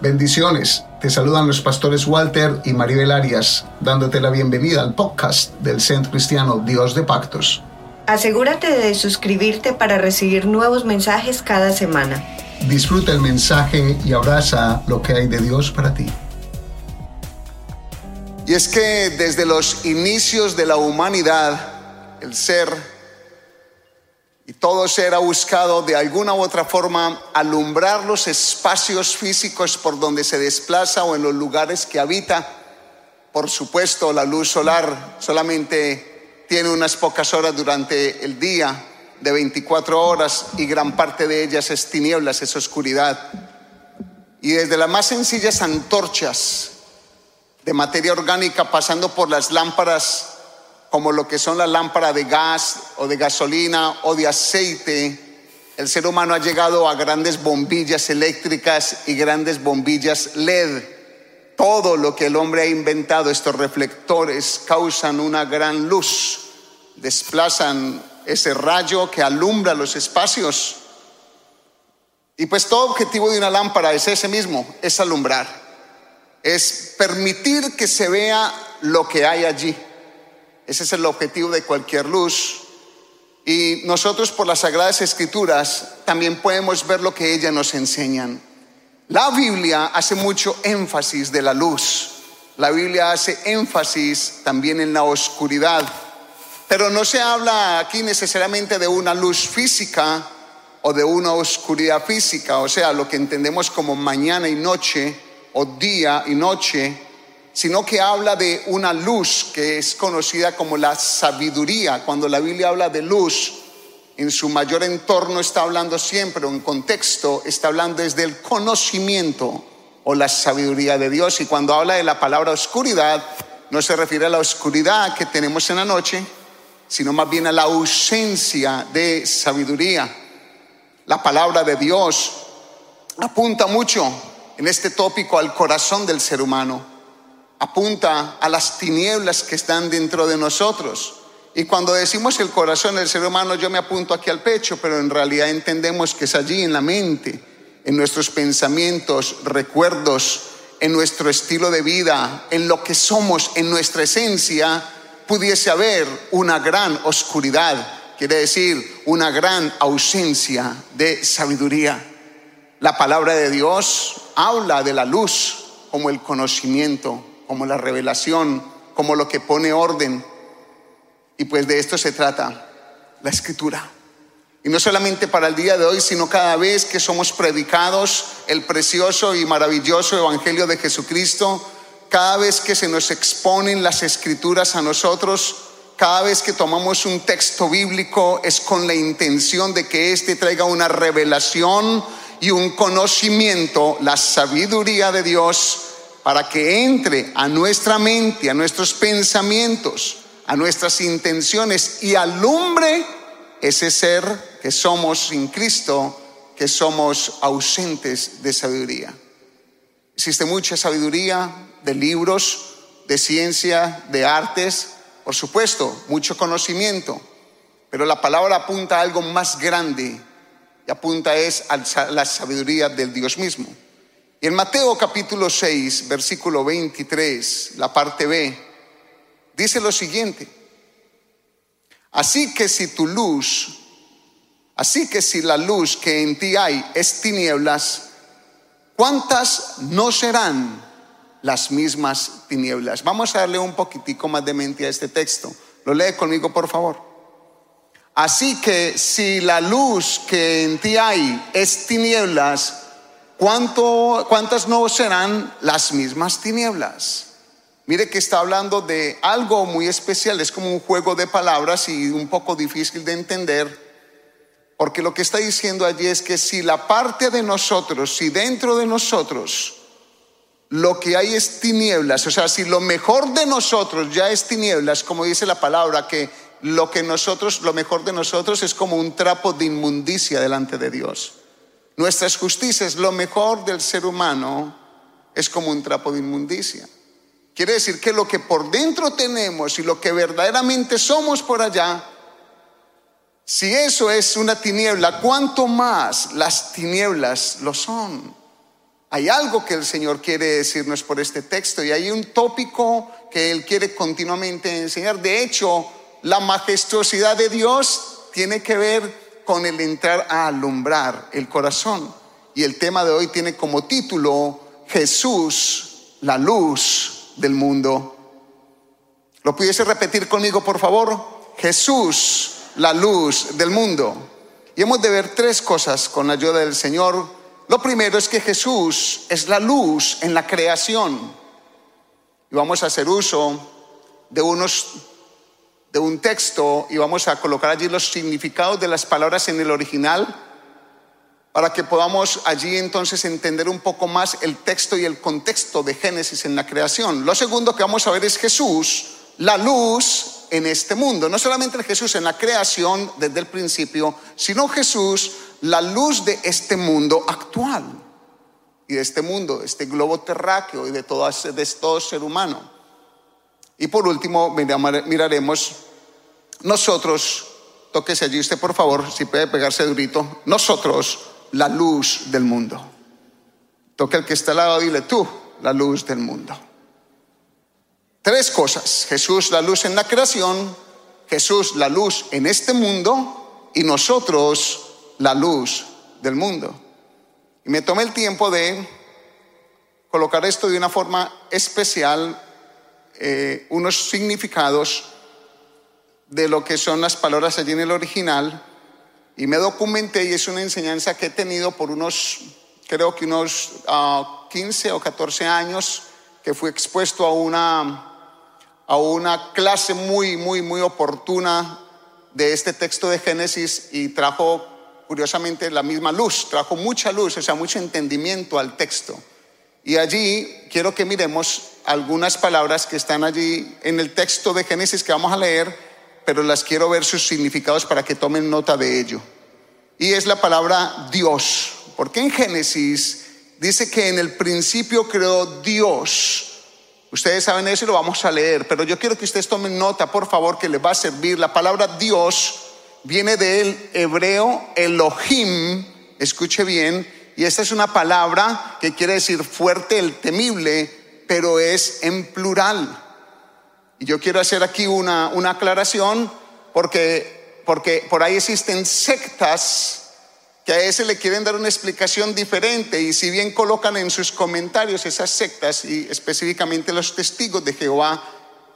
Bendiciones. Te saludan los pastores Walter y Maribel Arias, dándote la bienvenida al podcast del Centro Cristiano Dios de Pactos. Asegúrate de suscribirte para recibir nuevos mensajes cada semana. Disfruta el mensaje y abraza lo que hay de Dios para ti. Y es que desde los inicios de la humanidad, el ser y todo ser ha buscado de alguna u otra forma alumbrar los espacios físicos por donde se desplaza o en los lugares que habita. Por supuesto, la luz solar solamente tiene unas pocas horas durante el día de 24 horas y gran parte de ellas es tinieblas, es oscuridad. Y desde las más sencillas antorchas de materia orgánica, pasando por las lámparas como lo que son las lámparas de gas o de gasolina o de aceite, el ser humano ha llegado a grandes bombillas eléctricas y grandes bombillas LED. Todo lo que el hombre ha inventado, estos reflectores, causan una gran luz, desplazan ese rayo que alumbra los espacios. Y pues todo objetivo de una lámpara es ese mismo, es alumbrar, es permitir que se vea lo que hay allí. Ese es el objetivo de cualquier luz. Y nosotros por las Sagradas Escrituras también podemos ver lo que ellas nos enseñan. La Biblia hace mucho énfasis de la luz. La Biblia hace énfasis también en la oscuridad. Pero no se habla aquí necesariamente de una luz física o de una oscuridad física, o sea, lo que entendemos como mañana y noche o día y noche sino que habla de una luz que es conocida como la sabiduría. Cuando la Biblia habla de luz, en su mayor entorno está hablando siempre, o en contexto, está hablando desde el conocimiento o la sabiduría de Dios. Y cuando habla de la palabra oscuridad, no se refiere a la oscuridad que tenemos en la noche, sino más bien a la ausencia de sabiduría. La palabra de Dios apunta mucho en este tópico al corazón del ser humano apunta a las tinieblas que están dentro de nosotros. Y cuando decimos el corazón del ser humano, yo me apunto aquí al pecho, pero en realidad entendemos que es allí en la mente, en nuestros pensamientos, recuerdos, en nuestro estilo de vida, en lo que somos, en nuestra esencia, pudiese haber una gran oscuridad, quiere decir una gran ausencia de sabiduría. La palabra de Dios habla de la luz como el conocimiento, como la revelación, como lo que pone orden. Y pues de esto se trata la escritura. Y no solamente para el día de hoy, sino cada vez que somos predicados el precioso y maravilloso Evangelio de Jesucristo, cada vez que se nos exponen las escrituras a nosotros, cada vez que tomamos un texto bíblico es con la intención de que éste traiga una revelación y un conocimiento, la sabiduría de Dios para que entre a nuestra mente, a nuestros pensamientos, a nuestras intenciones y alumbre ese ser que somos sin Cristo, que somos ausentes de sabiduría. Existe mucha sabiduría de libros, de ciencia, de artes, por supuesto, mucho conocimiento, pero la palabra apunta a algo más grande y apunta es a la sabiduría del Dios mismo. Y en Mateo capítulo 6, versículo 23, la parte B, dice lo siguiente. Así que si tu luz, así que si la luz que en ti hay es tinieblas, ¿cuántas no serán las mismas tinieblas? Vamos a darle un poquitico más de mente a este texto. Lo lee conmigo, por favor. Así que si la luz que en ti hay es tinieblas, ¿Cuánto, ¿Cuántas no serán las mismas tinieblas? Mire que está hablando de algo muy especial, es como un juego de palabras y un poco difícil de entender, porque lo que está diciendo allí es que si la parte de nosotros, si dentro de nosotros lo que hay es tinieblas, o sea, si lo mejor de nosotros ya es tinieblas, como dice la palabra, que lo que nosotros, lo mejor de nosotros es como un trapo de inmundicia delante de Dios. Nuestras justicias, lo mejor del ser humano, es como un trapo de inmundicia. Quiere decir que lo que por dentro tenemos y lo que verdaderamente somos por allá, si eso es una tiniebla, ¿cuánto más las tinieblas lo son? Hay algo que el Señor quiere decirnos por este texto y hay un tópico que Él quiere continuamente enseñar. De hecho, la majestuosidad de Dios tiene que ver con el entrar a alumbrar el corazón. Y el tema de hoy tiene como título Jesús, la luz del mundo. ¿Lo pudiese repetir conmigo, por favor? Jesús, la luz del mundo. Y hemos de ver tres cosas con la ayuda del Señor lo primero es que Jesús es la luz en la creación. Y vamos a hacer uso de unos de un texto y vamos a colocar allí los significados de las palabras en el original para que podamos allí entonces entender un poco más el texto y el contexto de Génesis en la creación. Lo segundo que vamos a ver es Jesús, la luz en este mundo. No solamente Jesús en la creación desde el principio, sino Jesús la luz de este mundo actual y de este mundo, de este globo terráqueo y de todo, de todo ser humano. Y por último, miraremos nosotros, tóquese allí usted por favor, si puede pegarse durito, nosotros, la luz del mundo. Toque el que está al lado, dile tú, la luz del mundo. Tres cosas, Jesús la luz en la creación, Jesús la luz en este mundo y nosotros la luz del mundo. Y me tomé el tiempo de colocar esto de una forma especial, eh, unos significados de lo que son las palabras allí en el original, y me documenté y es una enseñanza que he tenido por unos, creo que unos 15 ah, o 14 años, que fui expuesto a una, a una clase muy, muy, muy oportuna de este texto de Génesis y trajo curiosamente, la misma luz, trajo mucha luz, o sea, mucho entendimiento al texto. Y allí quiero que miremos algunas palabras que están allí en el texto de Génesis que vamos a leer, pero las quiero ver sus significados para que tomen nota de ello. Y es la palabra Dios, porque en Génesis dice que en el principio creó Dios. Ustedes saben eso y lo vamos a leer, pero yo quiero que ustedes tomen nota, por favor, que les va a servir. La palabra Dios viene del hebreo Elohim, escuche bien, y esta es una palabra que quiere decir fuerte, el temible, pero es en plural. Y yo quiero hacer aquí una, una aclaración porque, porque por ahí existen sectas que a ese le quieren dar una explicación diferente y si bien colocan en sus comentarios esas sectas y específicamente los testigos de Jehová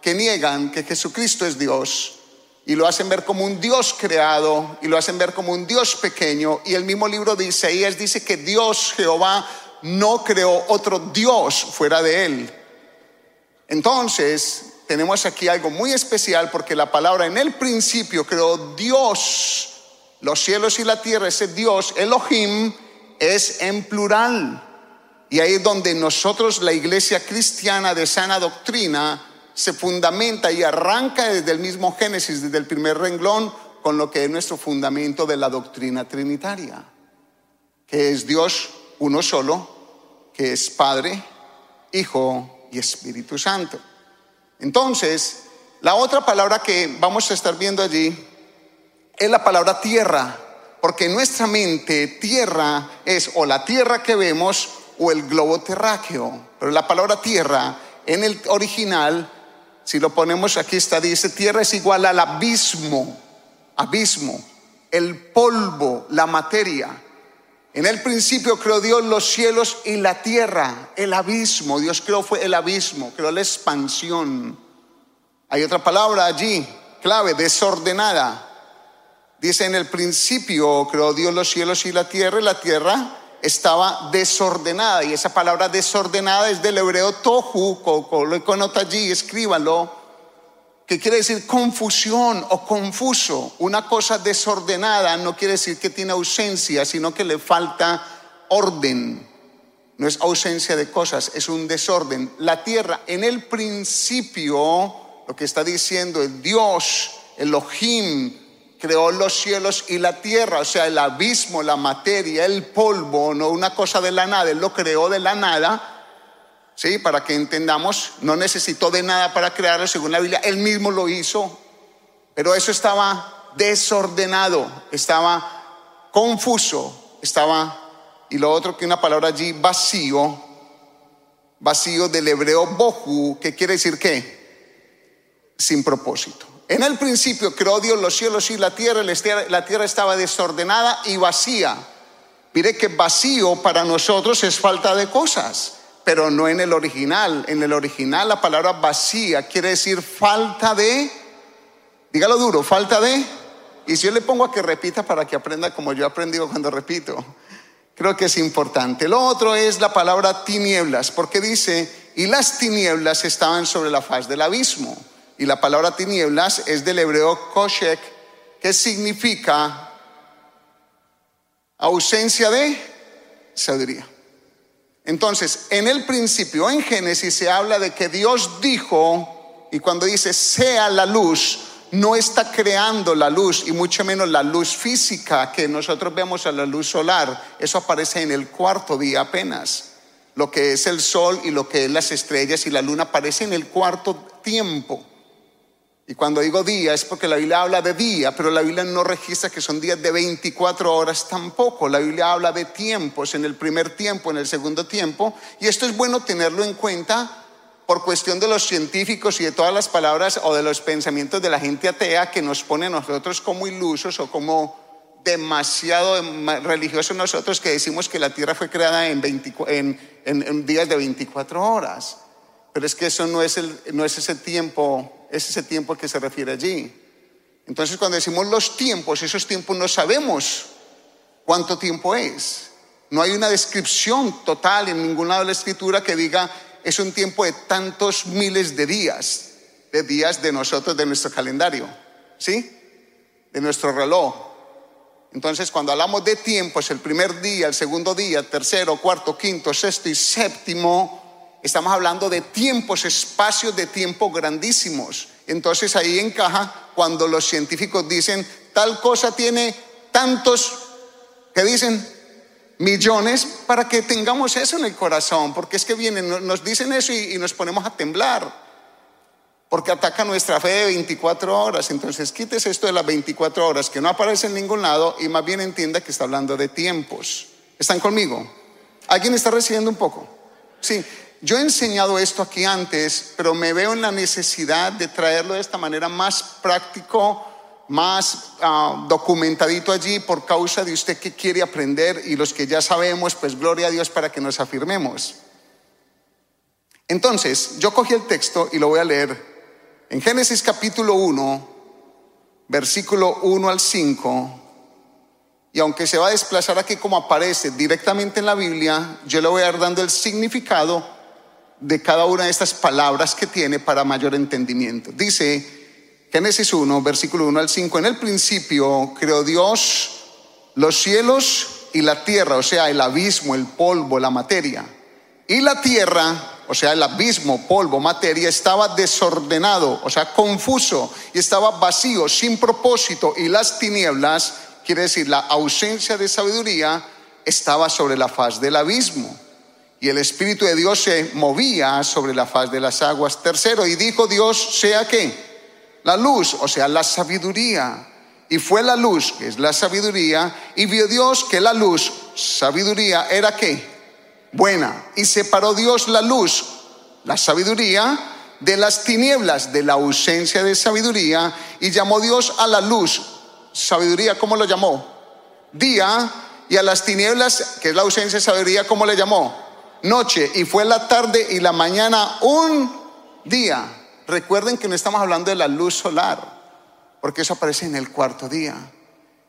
que niegan que Jesucristo es Dios, y lo hacen ver como un Dios creado y lo hacen ver como un Dios pequeño. Y el mismo libro de Isaías dice que Dios, Jehová, no creó otro Dios fuera de él. Entonces, tenemos aquí algo muy especial porque la palabra en el principio creó Dios, los cielos y la tierra, ese Dios, Elohim, es en plural. Y ahí es donde nosotros, la iglesia cristiana de sana doctrina, se fundamenta y arranca desde el mismo Génesis, desde el primer renglón, con lo que es nuestro fundamento de la doctrina trinitaria, que es Dios uno solo, que es Padre, Hijo y Espíritu Santo. Entonces, la otra palabra que vamos a estar viendo allí es la palabra tierra, porque en nuestra mente tierra es o la tierra que vemos o el globo terráqueo, pero la palabra tierra en el original si lo ponemos aquí está, dice, tierra es igual al abismo, abismo, el polvo, la materia. En el principio creó Dios los cielos y la tierra, el abismo. Dios creó fue el abismo, creó la expansión. Hay otra palabra allí, clave, desordenada. Dice, en el principio creó Dios los cielos y la tierra y la tierra estaba desordenada. Y esa palabra desordenada es del hebreo tohu, lo allí, escríbanlo, que quiere decir confusión o confuso. Una cosa desordenada no quiere decir que tiene ausencia, sino que le falta orden. No es ausencia de cosas, es un desorden. La tierra, en el principio, lo que está diciendo el Dios, Elohim, creó los cielos y la tierra, o sea, el abismo, la materia, el polvo, no una cosa de la nada, Él lo creó de la nada, ¿sí? Para que entendamos, no necesitó de nada para crearlo, según la Biblia, Él mismo lo hizo, pero eso estaba desordenado, estaba confuso, estaba y lo otro que una palabra allí, vacío, vacío del hebreo bohu, que quiere decir qué? Sin propósito. En el principio creó Dios los cielos y la tierra, la tierra estaba desordenada y vacía. Mire que vacío para nosotros es falta de cosas, pero no en el original. En el original la palabra vacía quiere decir falta de, dígalo duro, falta de, y si yo le pongo a que repita para que aprenda como yo he aprendido cuando repito, creo que es importante. Lo otro es la palabra tinieblas, porque dice, y las tinieblas estaban sobre la faz del abismo. Y la palabra tinieblas es del hebreo koshek, que significa ausencia de sabiduría. Entonces, en el principio, en Génesis, se habla de que Dios dijo, y cuando dice sea la luz, no está creando la luz y mucho menos la luz física que nosotros vemos a la luz solar. Eso aparece en el cuarto día apenas. Lo que es el sol y lo que es las estrellas y la luna aparece en el cuarto tiempo. Y cuando digo día es porque la Biblia habla de día, pero la Biblia no registra que son días de 24 horas tampoco. La Biblia habla de tiempos, en el primer tiempo, en el segundo tiempo. Y esto es bueno tenerlo en cuenta por cuestión de los científicos y de todas las palabras o de los pensamientos de la gente atea que nos pone a nosotros como ilusos o como demasiado religiosos nosotros que decimos que la Tierra fue creada en, en, días de 24 horas. Pero es que eso no es, el, no es ese tiempo, es ese tiempo que se refiere allí. Entonces cuando decimos los tiempos, esos tiempos no sabemos cuánto tiempo es. No hay una descripción total en ningún lado de la escritura que diga es un tiempo de tantos miles de días, de días de nosotros, de nuestro calendario, ¿sí? De nuestro reloj. Entonces, cuando hablamos de tiempos, el primer día, el segundo día, tercero, cuarto, quinto, sexto y séptimo, estamos hablando de tiempos, espacios de tiempo grandísimos. Entonces ahí encaja cuando los científicos dicen, tal cosa tiene tantos, ¿qué dicen? millones para que tengamos eso en el corazón, porque es que vienen, nos dicen eso y, nos ponemos a temblar, porque ataca nuestra fe de 24 horas. Entonces quítese esto de las 24 horas, que no aparece en ningún lado, y más bien entienda que está hablando de tiempos. ¿Están conmigo? ¿Alguien está recibiendo un poco? Sí, yo he enseñado esto aquí antes, pero me veo en la necesidad de traerlo de esta manera más práctico más ah, documentadito allí por causa de usted que quiere aprender y los que ya sabemos, pues gloria a Dios para que nos afirmemos. Entonces, yo cogí el texto y lo voy a leer. En Génesis capítulo 1, versículo 1 al 5, y aunque se va a desplazar aquí como aparece directamente en la Biblia, yo le voy a ir dando el significado de cada una de estas palabras que tiene para mayor entendimiento. Dice, Génesis 1, versículo 1 al 5, en el principio creó Dios los cielos y la tierra, o sea, el abismo, el polvo, la materia. Y la tierra, o sea, el abismo, polvo, materia, estaba desordenado, o sea, confuso, y estaba vacío, sin propósito, y las tinieblas, quiere decir, la ausencia de sabiduría, estaba sobre la faz del abismo. Y el Espíritu de Dios se movía sobre la faz de las aguas. Tercero, y dijo Dios, sea que la luz, o sea, la sabiduría. Y fue la luz, que es la sabiduría, y vio Dios que la luz, sabiduría, era qué? Buena. Y separó Dios la luz, la sabiduría, de las tinieblas, de la ausencia de sabiduría, y llamó Dios a la luz, sabiduría, ¿cómo lo llamó? Día, y a las tinieblas, que es la ausencia de sabiduría, ¿cómo le llamó? Noche, y fue la tarde y la mañana un día. Recuerden que no estamos hablando de la luz solar, porque eso aparece en el cuarto día.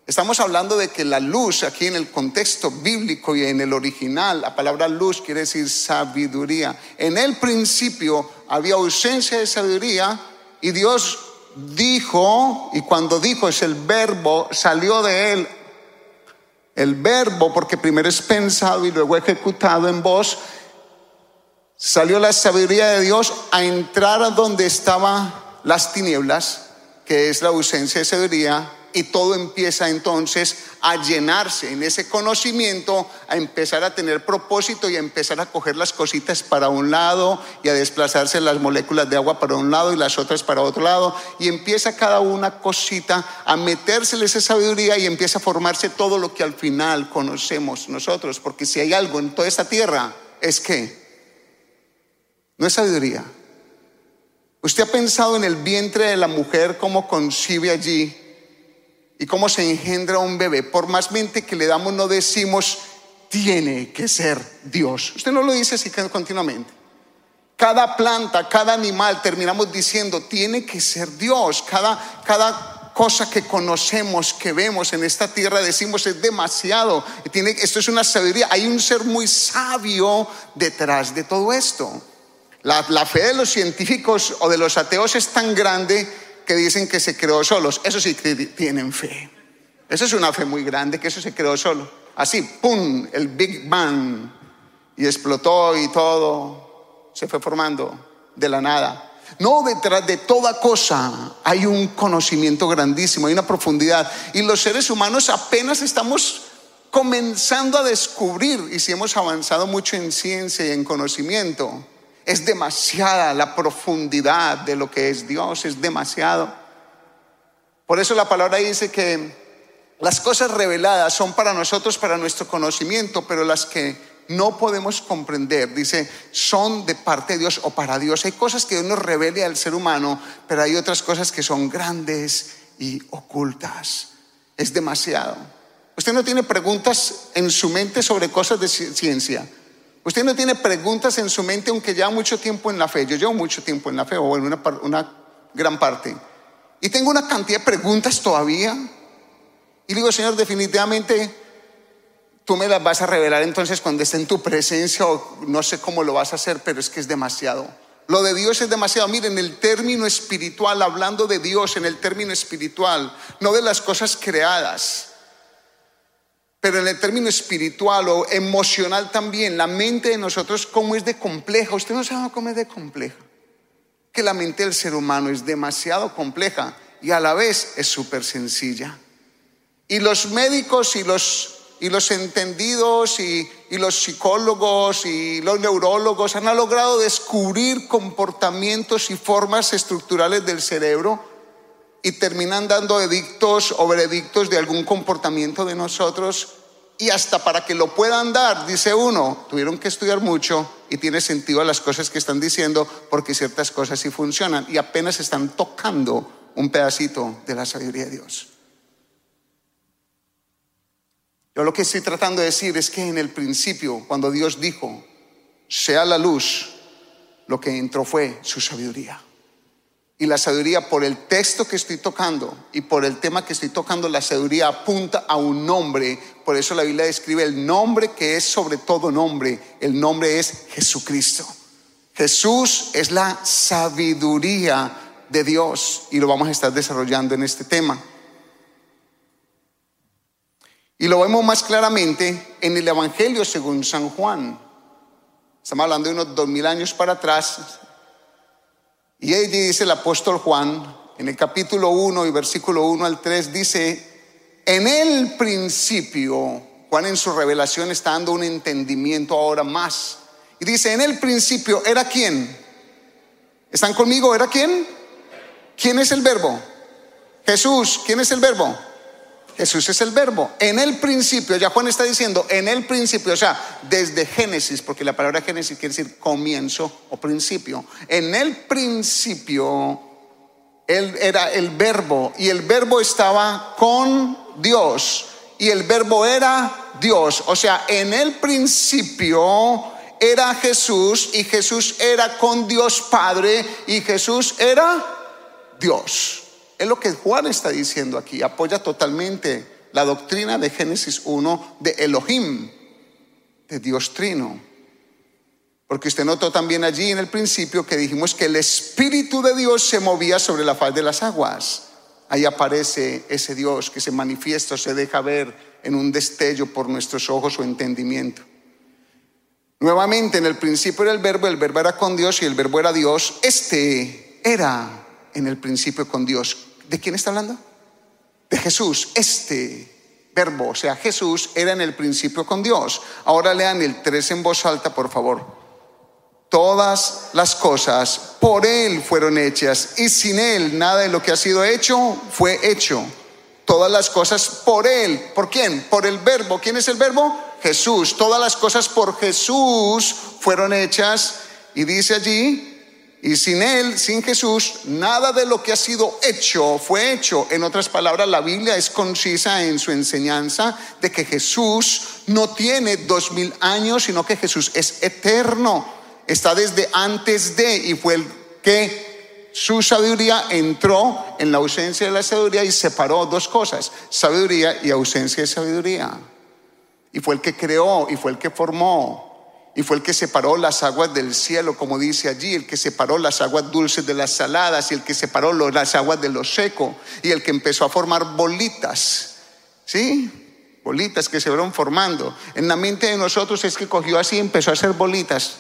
Estamos hablando de que la luz aquí en el contexto bíblico y en el original, la palabra luz quiere decir sabiduría. En el principio había ausencia de sabiduría y Dios dijo, y cuando dijo es el verbo, salió de él el verbo, porque primero es pensado y luego ejecutado en voz, salió la sabiduría de Dios a entrar a donde estaban las tinieblas, que es la ausencia de sabiduría, y todo empieza entonces a llenarse en ese conocimiento, a empezar a tener propósito y a empezar a coger las cositas para un lado y a desplazarse las moléculas de agua para un lado y las otras para otro lado. Y empieza cada una cosita a metérsele esa sabiduría y empieza a formarse todo lo que al final conocemos nosotros, porque si hay algo en toda esta tierra es que no es sabiduría. ¿Usted ha pensado en el vientre de la mujer cómo concibe allí y cómo se engendra un bebé. Por más mente que le damos, no decimos, tiene que ser Dios. Usted no lo dice así continuamente. Cada planta, cada animal, terminamos diciendo, tiene que ser Dios. Cada, cada cosa que conocemos, que vemos en esta tierra, decimos, es demasiado. Tiene, esto es una sabiduría. Hay un ser muy sabio detrás de todo esto. La, la fe de los científicos o de los ateos es tan grande que dicen que se creó solos. Eso sí que tienen fe. Eso es una fe muy grande, que eso se creó solo. Así, ¡pum! El Big Bang. Y explotó y todo se fue formando de la nada. No, detrás de toda cosa hay un conocimiento grandísimo, hay una profundidad. Y los seres humanos apenas estamos comenzando a descubrir, y si hemos avanzado mucho en ciencia y en conocimiento, es demasiada la profundidad de lo que es Dios, es demasiado. Por eso la palabra dice que las cosas reveladas son para nosotros, para nuestro conocimiento, pero las que no podemos comprender, dice, son de parte de Dios o para Dios. Hay cosas que Dios nos revele al ser humano, pero hay otras cosas que son grandes y ocultas. Es demasiado. Usted no tiene preguntas en su mente sobre cosas de ciencia. Usted no tiene preguntas en su mente aunque lleva mucho tiempo en la fe. Yo llevo mucho tiempo en la fe, o en una, una gran parte. Y tengo una cantidad de preguntas todavía. Y digo, Señor, definitivamente tú me las vas a revelar entonces cuando esté en tu presencia o no sé cómo lo vas a hacer, pero es que es demasiado. Lo de Dios es demasiado. Miren, el término espiritual, hablando de Dios en el término espiritual, no de las cosas creadas. Pero en el término espiritual o emocional también, la mente de nosotros, ¿cómo es de compleja? Usted no sabe cómo es de compleja. Que la mente del ser humano es demasiado compleja y a la vez es súper sencilla. Y los médicos y los, y los entendidos y, y los psicólogos y los neurólogos han logrado descubrir comportamientos y formas estructurales del cerebro y terminan dando edictos o veredictos de algún comportamiento de nosotros y hasta para que lo puedan dar, dice uno, tuvieron que estudiar mucho y tiene sentido las cosas que están diciendo porque ciertas cosas sí funcionan y apenas están tocando un pedacito de la sabiduría de Dios. Yo lo que estoy tratando de decir es que en el principio, cuando Dios dijo, sea la luz, lo que entró fue su sabiduría. Y la sabiduría, por el texto que estoy tocando y por el tema que estoy tocando, la sabiduría apunta a un nombre. Por eso la Biblia describe el nombre que es sobre todo nombre. El nombre es Jesucristo. Jesús es la sabiduría de Dios y lo vamos a estar desarrollando en este tema. Y lo vemos más claramente en el Evangelio según San Juan. Estamos hablando de unos dos mil años para atrás, y ahí dice el apóstol Juan, en el capítulo 1 y versículo 1 al 3, dice, en el principio, Juan en su revelación está dando un entendimiento ahora más. Y dice, en el principio, ¿era quién? ¿Están conmigo? ¿Era quién? ¿Quién es el verbo? Jesús, ¿quién es el verbo? Jesús es el verbo. En el principio, ya Juan está diciendo, en el principio, o sea, desde Génesis, porque la palabra Génesis quiere decir comienzo o principio. En el principio, él era el verbo y el verbo estaba con Dios y el verbo era Dios. O sea, en el principio era Jesús y Jesús era con Dios Padre y Jesús era Dios. Es lo que Juan está diciendo aquí. Apoya totalmente la doctrina de Génesis 1 de Elohim, de Dios Trino. Porque usted notó también allí en el principio que dijimos que el Espíritu de Dios se movía sobre la faz de las aguas. Ahí aparece ese Dios que se manifiesta, se deja ver en un destello por nuestros ojos o entendimiento. Nuevamente, en el principio era el verbo, el verbo era con Dios y el verbo era Dios. Este era en el principio con Dios. ¿De quién está hablando? de Jesús. Este verbo, o sea, Jesús, era en el principio con Dios. Ahora lean el 3 en voz alta, por favor. Todas las cosas por Él fueron hechas y sin Él nada de lo que ha sido hecho fue hecho. Todas las cosas por Él. ¿Por quién? Por el verbo. ¿Quién es el verbo? Jesús. Todas las cosas por Jesús fueron hechas. Y dice allí, y sin Él, sin Jesús, nada de lo que ha sido hecho fue hecho. En otras palabras, la Biblia es concisa en su enseñanza de que Jesús no tiene dos mil años, sino que Jesús es eterno. Está desde antes de y fue el que su sabiduría entró en la ausencia de la sabiduría y separó dos cosas, sabiduría y ausencia de sabiduría. Y fue el que creó y fue el que formó y fue el que separó las aguas del cielo, como dice allí, el que separó las aguas dulces de las saladas y el que separó las aguas de lo seco y el que empezó a formar bolitas, ¿sí? Bolitas que se fueron formando. En la mente de nosotros es que cogió así y empezó a hacer bolitas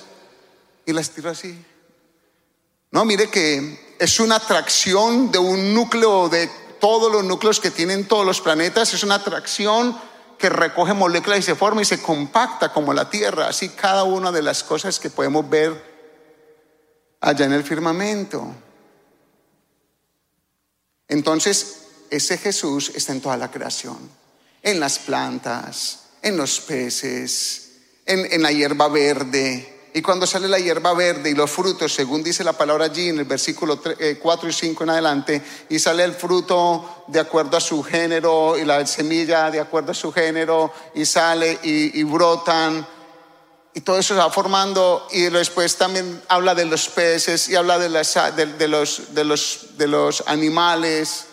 y las tiró así. No, mire que es una atracción de un núcleo de todos los núcleos que tienen todos los planetas, es una atracción que recoge moléculas y se forma y se compacta como la Tierra, así cada una de las cosas que podemos ver allá en el firmamento. Entonces, ese Jesús está en toda la creación, en las plantas, en los peces, en, en la hierba verde, y cuando sale la hierba verde y los frutos, según dice la palabra allí en el versículo 4 eh, y 5 en adelante, y sale el fruto de acuerdo a su género y la semilla de acuerdo a su género, y sale y, brotan, y todo eso se va formando, y después también habla de los peces y habla de, los, de, los, de los animales.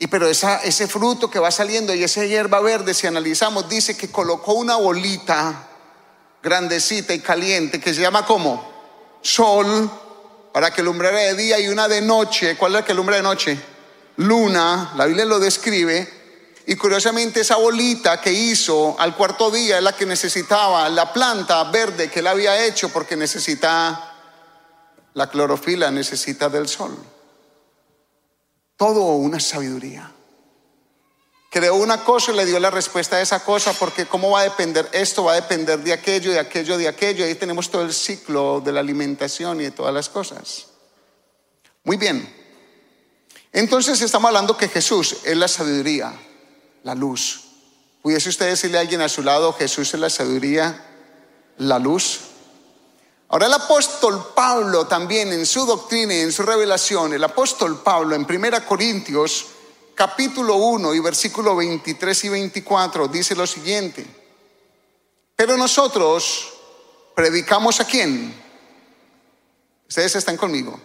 Y pero ese fruto que va saliendo y esa hierba verde, si analizamos, dice que colocó una bolita grandecita y caliente que se llama como sol para que alumbrara de día y una de noche. ¿Cuál es la que alumbra de noche? Luna, la Biblia lo describe. Y curiosamente esa bolita que hizo al cuarto día es la que necesitaba la planta verde que él había hecho porque necesita la clorofila, necesita del sol. Todo una sabiduría creó una cosa y le dio la respuesta a esa cosa, porque ¿cómo va a depender esto? Va a depender de aquello, de aquello, de aquello. Ahí tenemos todo el ciclo de la alimentación y de todas las cosas. Muy bien. Entonces estamos hablando que Jesús es la sabiduría, la luz. ¿Pudiese usted decirle a alguien a su lado, Jesús es la sabiduría, la luz? Ahora el apóstol Pablo también en su doctrina y en su revelación, el apóstol Pablo en 1 Corintios capítulo 1 y versículo 23 y 24 dice lo siguiente. Pero nosotros predicamos a quién? Ustedes están conmigo.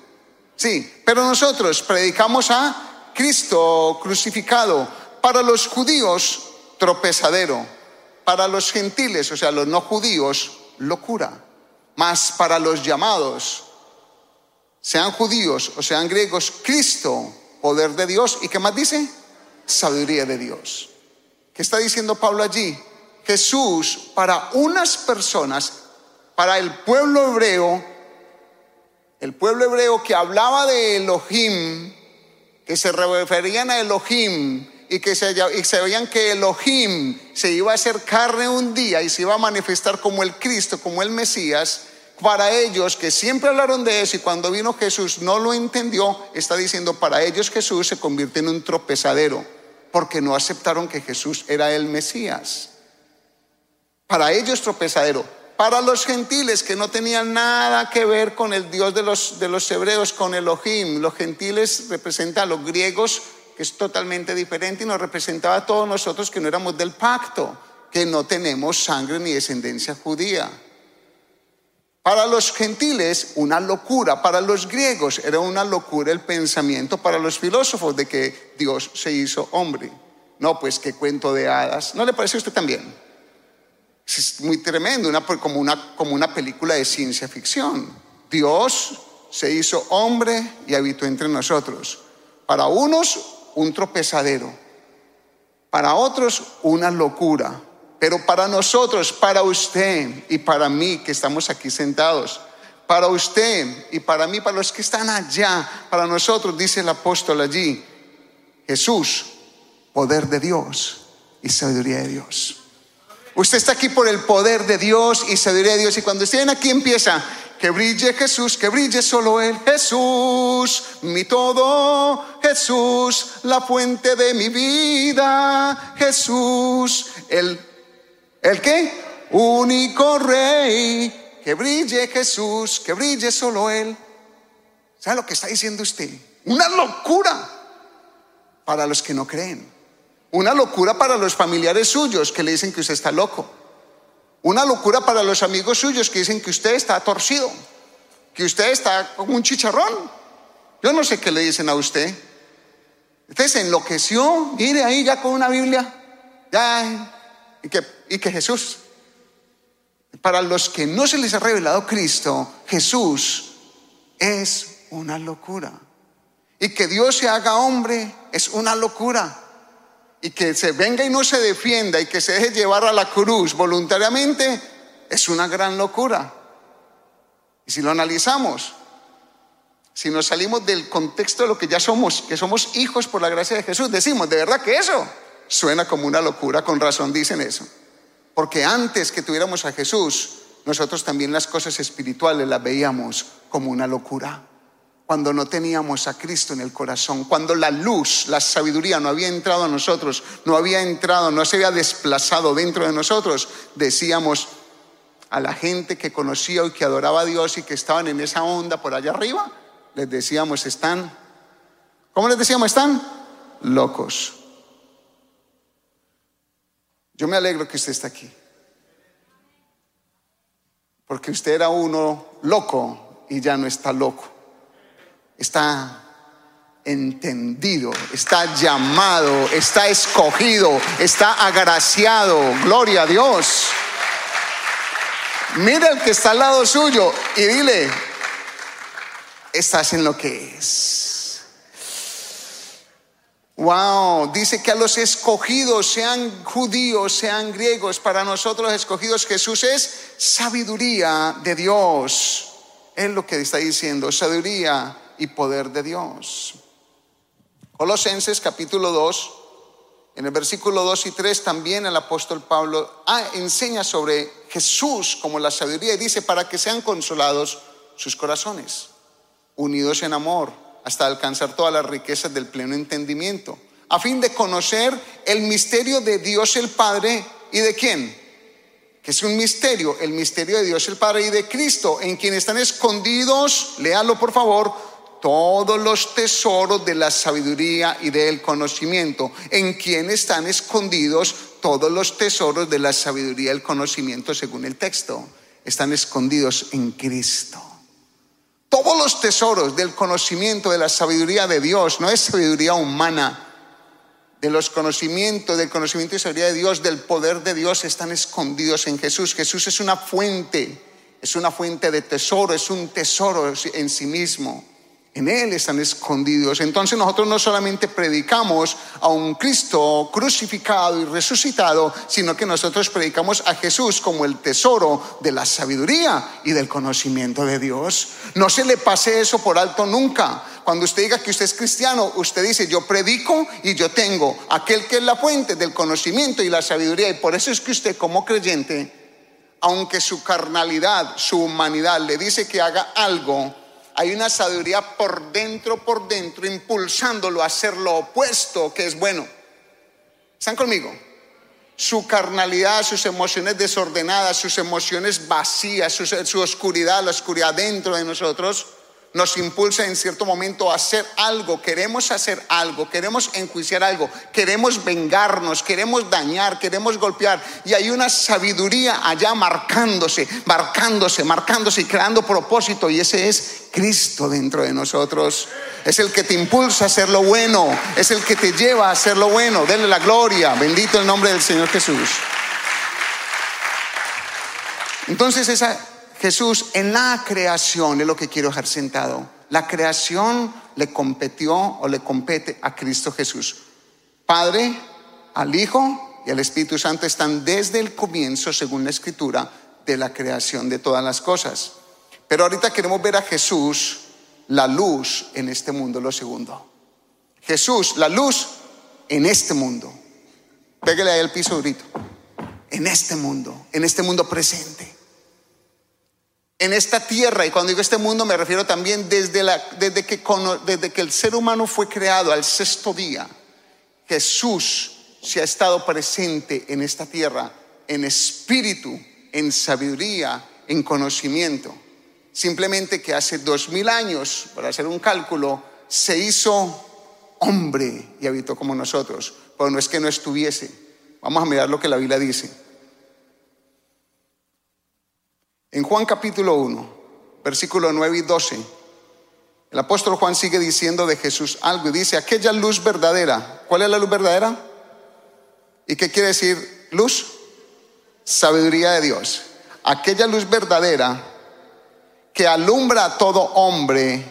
Sí, pero nosotros predicamos a Cristo crucificado. Para los judíos, tropezadero. Para los gentiles, o sea, los no judíos, locura. Mas para los llamados, sean judíos o sean griegos, Cristo, poder de Dios. ¿Y qué más dice? Sabiduría de Dios. ¿Qué está diciendo Pablo allí? Jesús para unas personas, para el pueblo hebreo, el pueblo hebreo que hablaba de Elohim, que se referían a Elohim y que se, y se veían que Elohim se iba a hacer carne un día y se iba a manifestar como el Cristo, como el Mesías, para ellos que siempre hablaron de eso y cuando vino Jesús no lo entendió, está diciendo, para ellos Jesús se convierte en un tropezadero, porque no aceptaron que Jesús era el Mesías. Para ellos tropezadero. Para los gentiles que no tenían nada que ver con el Dios de los, de los hebreos, con Elohim, los gentiles representan a los griegos, que es totalmente diferente, y nos representaba a todos nosotros que no éramos del pacto, que no tenemos sangre ni descendencia judía. Para los gentiles, una locura. Para los griegos era una locura el pensamiento. Para los filósofos de que Dios se hizo hombre. No, pues qué cuento de hadas. ¿No le parece a usted también? Es muy tremendo, como, una, como una película de ciencia ficción. Dios se hizo hombre y habitó entre nosotros. Para unos, un tropezadero. Para otros, una locura. Pero para nosotros, para usted y para mí que estamos aquí sentados, para usted y para mí, para los que están allá, para nosotros, dice el apóstol allí, Jesús poder de Dios y sabiduría de Dios. Usted está aquí por el poder de Dios y sabiduría de Dios. Y cuando estén aquí empieza, que brille Jesús, que brille solo Él. Jesús, mi todo. Jesús, la fuente de mi vida. Jesús, el, ¿el qué? Único Rey. Que brille Jesús, que brille solo Él. ¿Sabe lo que está diciendo usted? Una locura para los que no creen. Una locura para los familiares suyos que le dicen que usted está loco. Una locura para los amigos suyos que dicen que usted está torcido, que usted está como un chicharrón. Yo no sé qué le dicen a usted. Usted se enloqueció, mire ahí ya con una Biblia, ya, y que, y que Jesús. Para los que no se les ha revelado Cristo, Jesús es una locura. Y que Dios se haga hombre es una locura y que se venga y no se defienda y que se deje llevar a la cruz voluntariamente, es una gran locura. Y si lo analizamos, si nos salimos del contexto de lo que ya somos, que somos hijos por la gracia de Jesús, decimos, de verdad que eso suena como una locura, con razón dicen eso. Porque antes que tuviéramos a Jesús, nosotros también las cosas espirituales las veíamos como una locura cuando no teníamos a Cristo en el corazón, cuando la luz, la sabiduría no había entrado a nosotros, no había entrado, no se había desplazado dentro de nosotros, decíamos a la gente que conocía y que adoraba a Dios y que estaban en esa onda por allá arriba, les decíamos, están, ¿cómo les decíamos? Están locos. Yo me alegro que usted está aquí, porque usted era uno loco y ya no está loco está entendido, está llamado, está escogido, está agraciado. Gloria a Dios. Mira el que está al lado suyo y dile, estás en lo que es. Wow, dice que a los escogidos, sean judíos, sean griegos, para nosotros escogidos Jesús es sabiduría de Dios. Es lo que está diciendo, sabiduría y poder de Dios. Colosenses capítulo 2, en el versículo 2 y 3 también el apóstol Pablo ah, enseña sobre Jesús como la sabiduría y dice para que sean consolados sus corazones, unidos en amor, hasta alcanzar todas las riquezas del pleno entendimiento, a fin de conocer el misterio de Dios el Padre y de quién, que es un misterio, el misterio de Dios el Padre y de Cristo, en quien están escondidos, léalo por favor, todos los tesoros de la sabiduría y del conocimiento, en quien están escondidos todos los tesoros de la sabiduría y el conocimiento, según el texto, están escondidos en Cristo. Todos los tesoros del conocimiento, de la sabiduría de Dios, no es sabiduría humana, de los conocimientos, del conocimiento y sabiduría de Dios, del poder de Dios, están escondidos en Jesús. Jesús es una fuente, es una fuente de tesoro, es un tesoro en sí mismo. En Él están escondidos. Entonces nosotros no solamente predicamos a un Cristo crucificado y resucitado, sino que nosotros predicamos a Jesús como el tesoro de la sabiduría y del conocimiento de Dios. No se le pase eso por alto nunca. Cuando usted diga que usted es cristiano, usted dice, yo predico y yo tengo aquel que es la fuente del conocimiento y la sabiduría. Y por eso es que usted como creyente, aunque su carnalidad, su humanidad le dice que haga algo, hay una sabiduría por dentro, por dentro, impulsándolo a hacer lo opuesto que es bueno. ¿Están conmigo? Su carnalidad, sus emociones desordenadas, sus emociones vacías, su, su oscuridad, la oscuridad dentro de nosotros, nos impulsa en cierto momento a hacer algo, queremos hacer algo, queremos enjuiciar algo, queremos vengarnos, queremos dañar, queremos golpear. Y hay una sabiduría allá marcándose, marcándose, marcándose y creando propósito. Y ese es Cristo dentro de nosotros. Es el que te impulsa a hacer lo bueno, es el que te lleva a hacer lo bueno. Denle la gloria, bendito el nombre del Señor Jesús. Entonces esa Jesús en la creación, es lo que quiero dejar sentado, la creación le competió o le compete a Cristo Jesús. Padre, al Hijo y al Espíritu Santo están desde el comienzo, según la Escritura, de la creación de todas las cosas. Pero ahorita queremos ver a Jesús, la luz en este mundo, lo segundo. Jesús, la luz en este mundo. Pégale ahí el piso durito. En este mundo, en este mundo presente. En esta tierra, y cuando digo este mundo me refiero también desde, desde, que, desde que el ser humano fue creado al sexto día, Jesús se ha estado presente en esta tierra en espíritu, en sabiduría, en conocimiento. Simplemente que hace dos mil años, para hacer un cálculo, se hizo hombre y habitó como nosotros. Pero no es que no estuviese. Vamos a mirar lo que la Biblia dice. En Juan capítulo 1, versículo 9 y 12, el apóstol Juan sigue diciendo de Jesús algo y dice, aquella luz verdadera, ¿cuál es la luz verdadera? ¿Y qué quiere decir luz? Sabiduría de Dios. Aquella luz verdadera que alumbra a todo hombre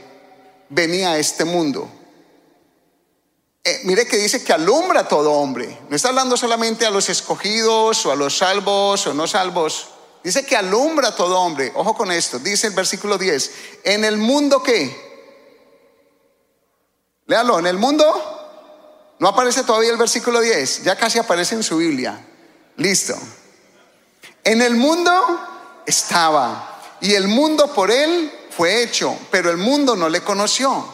venía a este mundo. Eh, mire que dice que alumbra a todo hombre. No está hablando solamente a los escogidos o a los salvos o no salvos. Dice que alumbra a todo hombre. Ojo con esto. Dice el versículo 10. En el mundo que. Léalo. En el mundo. No aparece todavía el versículo 10. Ya casi aparece en su Biblia. Listo. En el mundo estaba. Y el mundo por él fue hecho, pero el mundo no le conoció.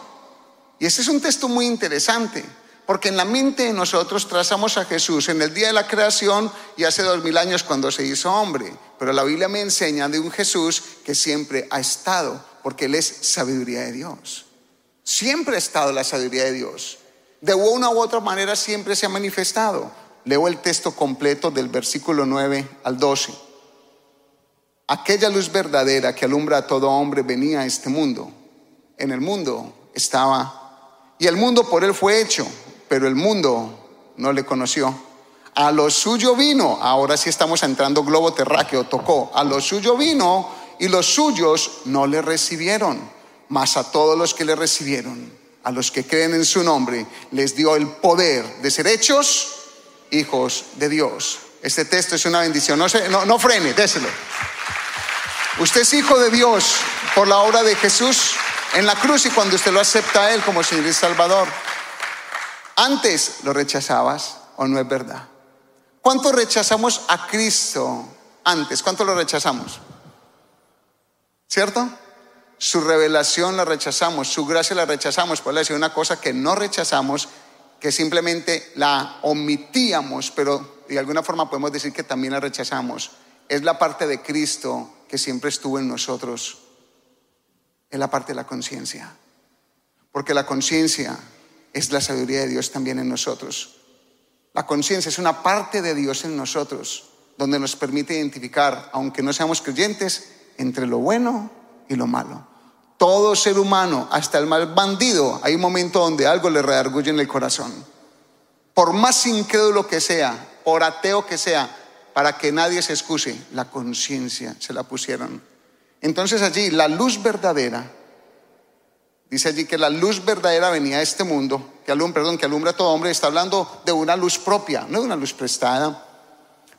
Y ese es un texto muy interesante, porque en la mente de nosotros trazamos a Jesús en el día de la creación y hace dos mil años cuando se hizo hombre. Pero la Biblia me enseña de un Jesús que siempre ha estado, porque Él es sabiduría de Dios. Siempre ha estado la sabiduría de Dios. De una u otra manera siempre se ha manifestado. Leo el texto completo del versículo 9 al 12. Aquella luz verdadera que alumbra a todo hombre venía a este mundo. En el mundo estaba, y el mundo por él fue hecho, pero el mundo no le conoció. A lo suyo vino, ahora sí estamos entrando globo terráqueo, tocó, a lo suyo vino y los suyos no le recibieron, mas a todos los que le recibieron, a los que creen en su nombre, les dio el poder de ser hechos hijos de Dios. Este texto es una bendición, no, se, no, no frene, déselo. Usted es hijo de Dios por la obra de Jesús en la cruz y cuando usted lo acepta a Él como Señor y Salvador. Antes lo rechazabas o no es verdad. ¿Cuánto rechazamos a Cristo antes? ¿Cuánto lo rechazamos? ¿Cierto? Su revelación la rechazamos, su gracia la rechazamos. Por decir una cosa que no rechazamos, que simplemente la omitíamos, pero de alguna forma podemos decir que también la rechazamos. Es la parte de Cristo que siempre estuvo en nosotros es la parte de la conciencia. Porque la conciencia es la sabiduría de Dios también en nosotros. La conciencia es una parte de Dios en nosotros, donde nos permite identificar, aunque no seamos creyentes, entre lo bueno y lo malo. Todo ser humano, hasta el mal bandido, hay un momento donde algo le redarguye en el corazón. Por más incrédulo que sea, por ateo que sea, para que nadie se excuse, la conciencia se la pusieron. Entonces allí la luz verdadera, dice allí que la luz verdadera venía a este mundo, que alumbra, que alumbra a todo hombre, está hablando de una luz propia, no de una luz prestada.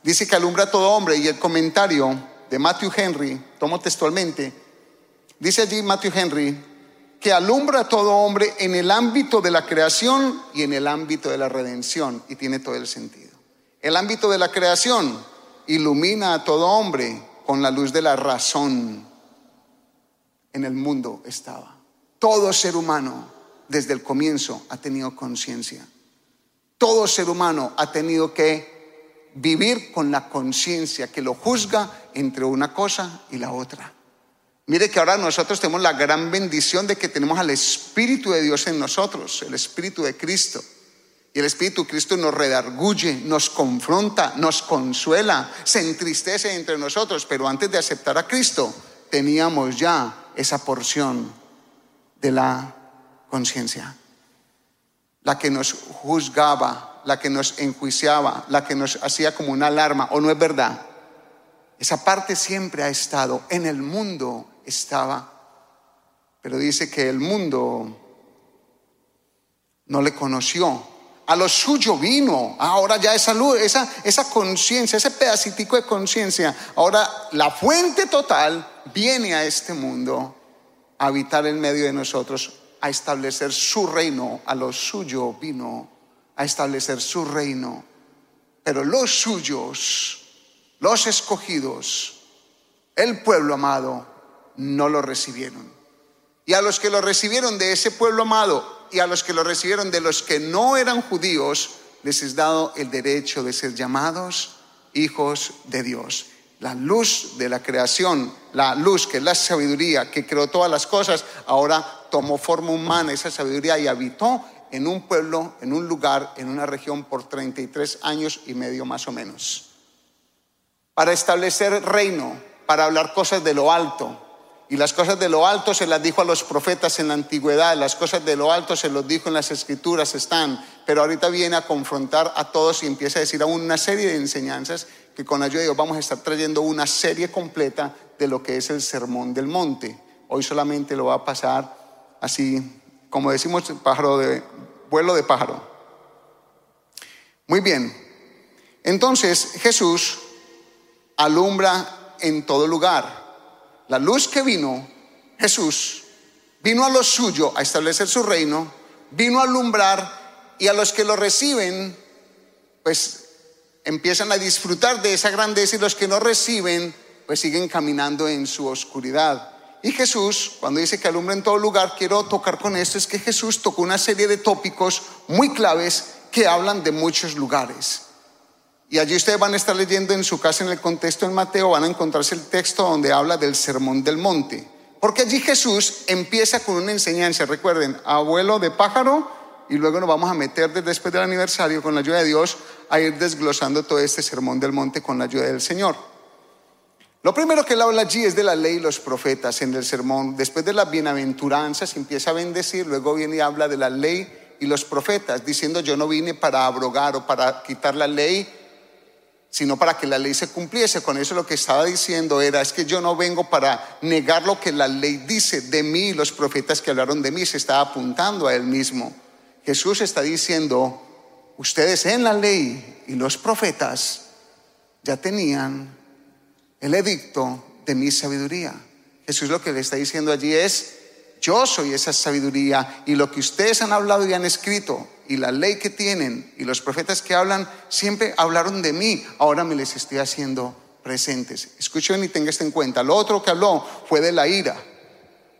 Dice que alumbra a todo hombre y el comentario de Matthew Henry, tomo textualmente, dice allí Matthew Henry que alumbra a todo hombre en el ámbito de la creación y en el ámbito de la redención y tiene todo el sentido. El ámbito de la creación ilumina a todo hombre con la luz de la razón. En el mundo estaba. Todo ser humano desde el comienzo ha tenido conciencia. Todo ser humano ha tenido que vivir con la conciencia que lo juzga entre una cosa y la otra. Mire que ahora nosotros tenemos la gran bendición de que tenemos al Espíritu de Dios en nosotros, el Espíritu de Cristo. Y el Espíritu Cristo nos redarguye, nos confronta, nos consuela, se entristece entre nosotros. Pero antes de aceptar a Cristo, teníamos ya esa porción de la conciencia. La que nos juzgaba, la que nos enjuiciaba, la que nos hacía como una alarma, ¿o no es verdad? Esa parte siempre ha estado, en el mundo estaba, pero dice que el mundo no le conoció, a lo suyo vino. Ahora ya esa luz, esa, esa conciencia, ese pedacitico de conciencia, ahora la fuente total viene a este mundo habitar en medio de nosotros, a establecer su reino. A lo suyo vino, a establecer su reino. Pero los suyos, los escogidos, el pueblo amado, no lo recibieron. Y a los que lo recibieron de ese pueblo amado y a los que lo recibieron de los que no eran judíos, les es dado el derecho de ser llamados hijos de Dios. La luz de la creación, la luz que es la sabiduría que creó todas las cosas, ahora tomó forma humana esa sabiduría y habitó en un pueblo, en un lugar, en una región por 33 años y medio más o menos. Para establecer reino, para hablar cosas de lo alto, y las cosas de lo alto se las dijo a los profetas en la antigüedad, las cosas de lo alto se los dijo en las escrituras, están, pero ahorita viene a confrontar a todos y empieza a decir aún una serie de enseñanzas que con ayuda de Dios vamos a estar trayendo una serie completa de lo que es el sermón del monte. Hoy solamente lo va a pasar así, como decimos, pájaro de vuelo de pájaro. Muy bien. Entonces Jesús alumbra en todo lugar la luz que vino, Jesús, vino a lo suyo a establecer su reino, vino a alumbrar y a los que lo reciben, pues empiezan a disfrutar de esa grandeza y los que no reciben, pues siguen caminando en su oscuridad. Y Jesús, cuando dice que alumbra en todo lugar, quiero tocar con esto, es que Jesús tocó una serie de tópicos muy claves que hablan de muchos lugares. Y allí ustedes van a estar leyendo en su casa en el contexto en Mateo, van a encontrarse el texto donde habla del sermón del monte. Porque allí Jesús empieza con una enseñanza, recuerden, abuelo de pájaro, y luego nos vamos a meter después del aniversario con la ayuda de Dios a ir desglosando todo este sermón del monte con la ayuda del Señor. Lo primero que él habla allí es de la ley y los profetas en el sermón. Después de las bienaventuranzas empieza a bendecir, luego viene y habla de la ley y los profetas, diciendo yo no vine para abrogar o para quitar la ley, sino para que la ley se cumpliese. Con eso lo que estaba diciendo era, es que yo no vengo para negar lo que la ley dice de mí, los profetas que hablaron de mí, se estaba apuntando a él mismo. Jesús está diciendo, ustedes en la ley y los profetas ya tenían el edicto de mi sabiduría. Jesús lo que le está diciendo allí es, yo soy esa sabiduría y lo que ustedes han hablado y han escrito y la ley que tienen y los profetas que hablan siempre hablaron de mí, ahora me les estoy haciendo presentes. Escuchen y tengan esto en cuenta. Lo otro que habló fue de la ira,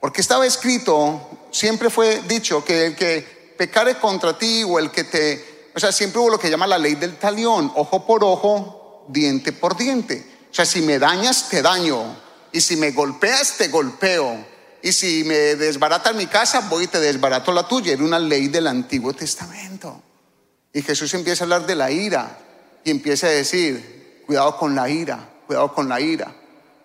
porque estaba escrito, siempre fue dicho que el que pecare contra ti o el que te, o sea, siempre hubo lo que llama la ley del talión, ojo por ojo, diente por diente. O sea, si me dañas, te daño. Y si me golpeas, te golpeo. Y si me desbaratan mi casa, voy y te desbarato la tuya. Era una ley del Antiguo Testamento. Y Jesús empieza a hablar de la ira y empieza a decir, cuidado con la ira, cuidado con la ira.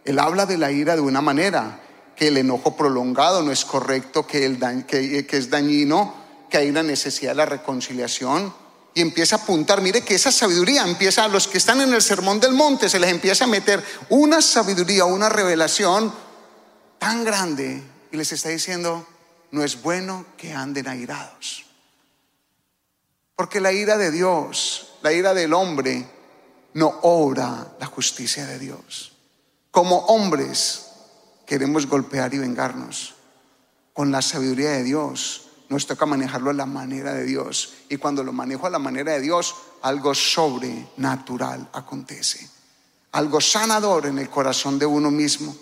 Él habla de la ira de una manera, que el enojo prolongado no es correcto, que, el que, que es dañino, que hay una necesidad de la reconciliación. Y empieza a apuntar, mire que esa sabiduría empieza a los que están en el sermón del monte, se les empieza a meter una sabiduría, una revelación tan grande y les está diciendo, no es bueno que anden airados. Porque la ira de Dios, la ira del hombre, no obra la justicia de Dios. Como hombres queremos golpear y vengarnos. Con la sabiduría de Dios nos toca manejarlo a la manera de Dios. Y cuando lo manejo a la manera de Dios, algo sobrenatural acontece. Algo sanador en el corazón de uno mismo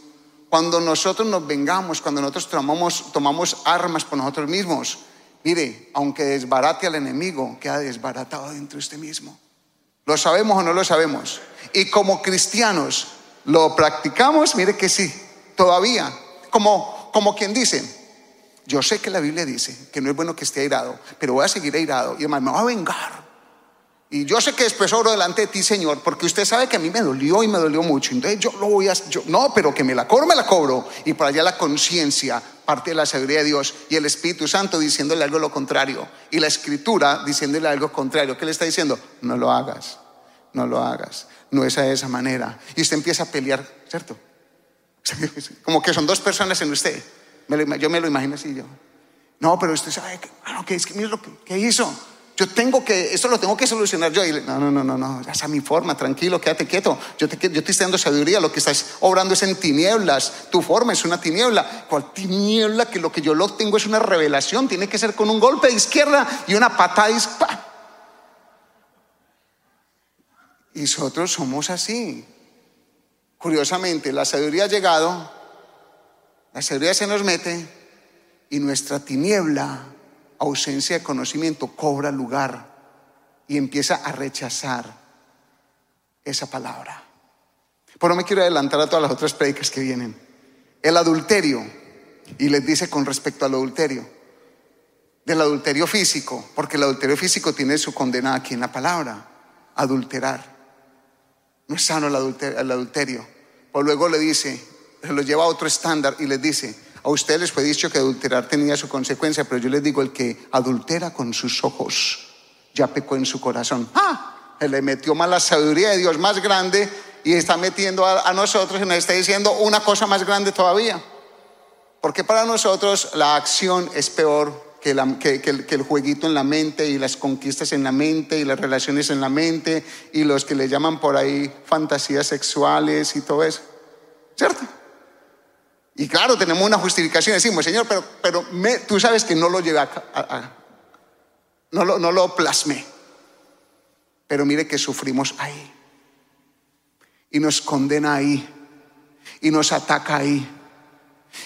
cuando nosotros nos vengamos, cuando nosotros tomamos, tomamos armas por nosotros mismos, mire, aunque desbarate al enemigo, queda desbaratado dentro de usted mismo. ¿Lo sabemos o no lo sabemos? Y como cristianos, ¿lo practicamos? Mire que sí, todavía. Como, como quien dice, yo sé que la Biblia dice que no es bueno que esté airado, pero voy a seguir airado y además me voy a vengar. Y yo sé que después oro delante de ti, Señor, porque usted sabe que a mí me dolió y me dolió mucho. Entonces yo lo voy a... No, pero que me la cobro, me la cobro. Y para allá la conciencia, parte de la sabiduría de Dios. Y el Espíritu Santo diciéndole algo lo contrario. Y la Escritura diciéndole algo contrario. ¿Qué le está diciendo? No lo hagas, no lo hagas. No es a esa manera. Y usted empieza a pelear, ¿cierto? Como que son dos personas en usted. Yo me lo imagino así yo. No, pero usted sabe que, que mira lo que, hizo. Yo tengo que, esto lo tengo que solucionar yo. No, no, no, no, no, esa es mi forma, tranquilo, quédate quieto. Yo te, yo te estoy dando sabiduría, lo que estás obrando es en tinieblas. Tu forma es una tiniebla. ¿Cuál tiniebla? Que lo que yo lo tengo es una revelación. Tiene que ser con un golpe de izquierda y una patada. Y nosotros somos así. Curiosamente, la sabiduría ha llegado, la sabiduría se nos mete y nuestra tiniebla, ausencia de conocimiento, cobra lugar y empieza a rechazar esa palabra. Pero no me quiero adelantar a todas las otras predicas que vienen. El adulterio, y les dice con respecto al adulterio, del adulterio físico, porque el adulterio físico tiene su condena aquí en la palabra, adulterar. No es sano el adulterio. O luego le dice, se lo lleva a otro estándar y les dice, a ustedes les fue dicho que adulterar tenía su consecuencia, pero yo les digo, el que adultera con sus ojos, ya pecó en su corazón. ¡Ah! Se le metió más la sabiduría de Dios más grande y está metiendo a, nosotros y nos está diciendo una cosa más grande todavía. Porque para nosotros la acción es peor que, el, jueguito en la mente y las conquistas en la mente y las relaciones en la mente y los que le llaman por ahí fantasías sexuales y todo eso. ¿Cierto? Y claro, tenemos una justificación, decimos, Señor, pero, pero tú sabes que no lo llevé a, no, lo, no lo plasmé. Pero mire que sufrimos ahí. Y nos condena ahí. Y nos ataca ahí.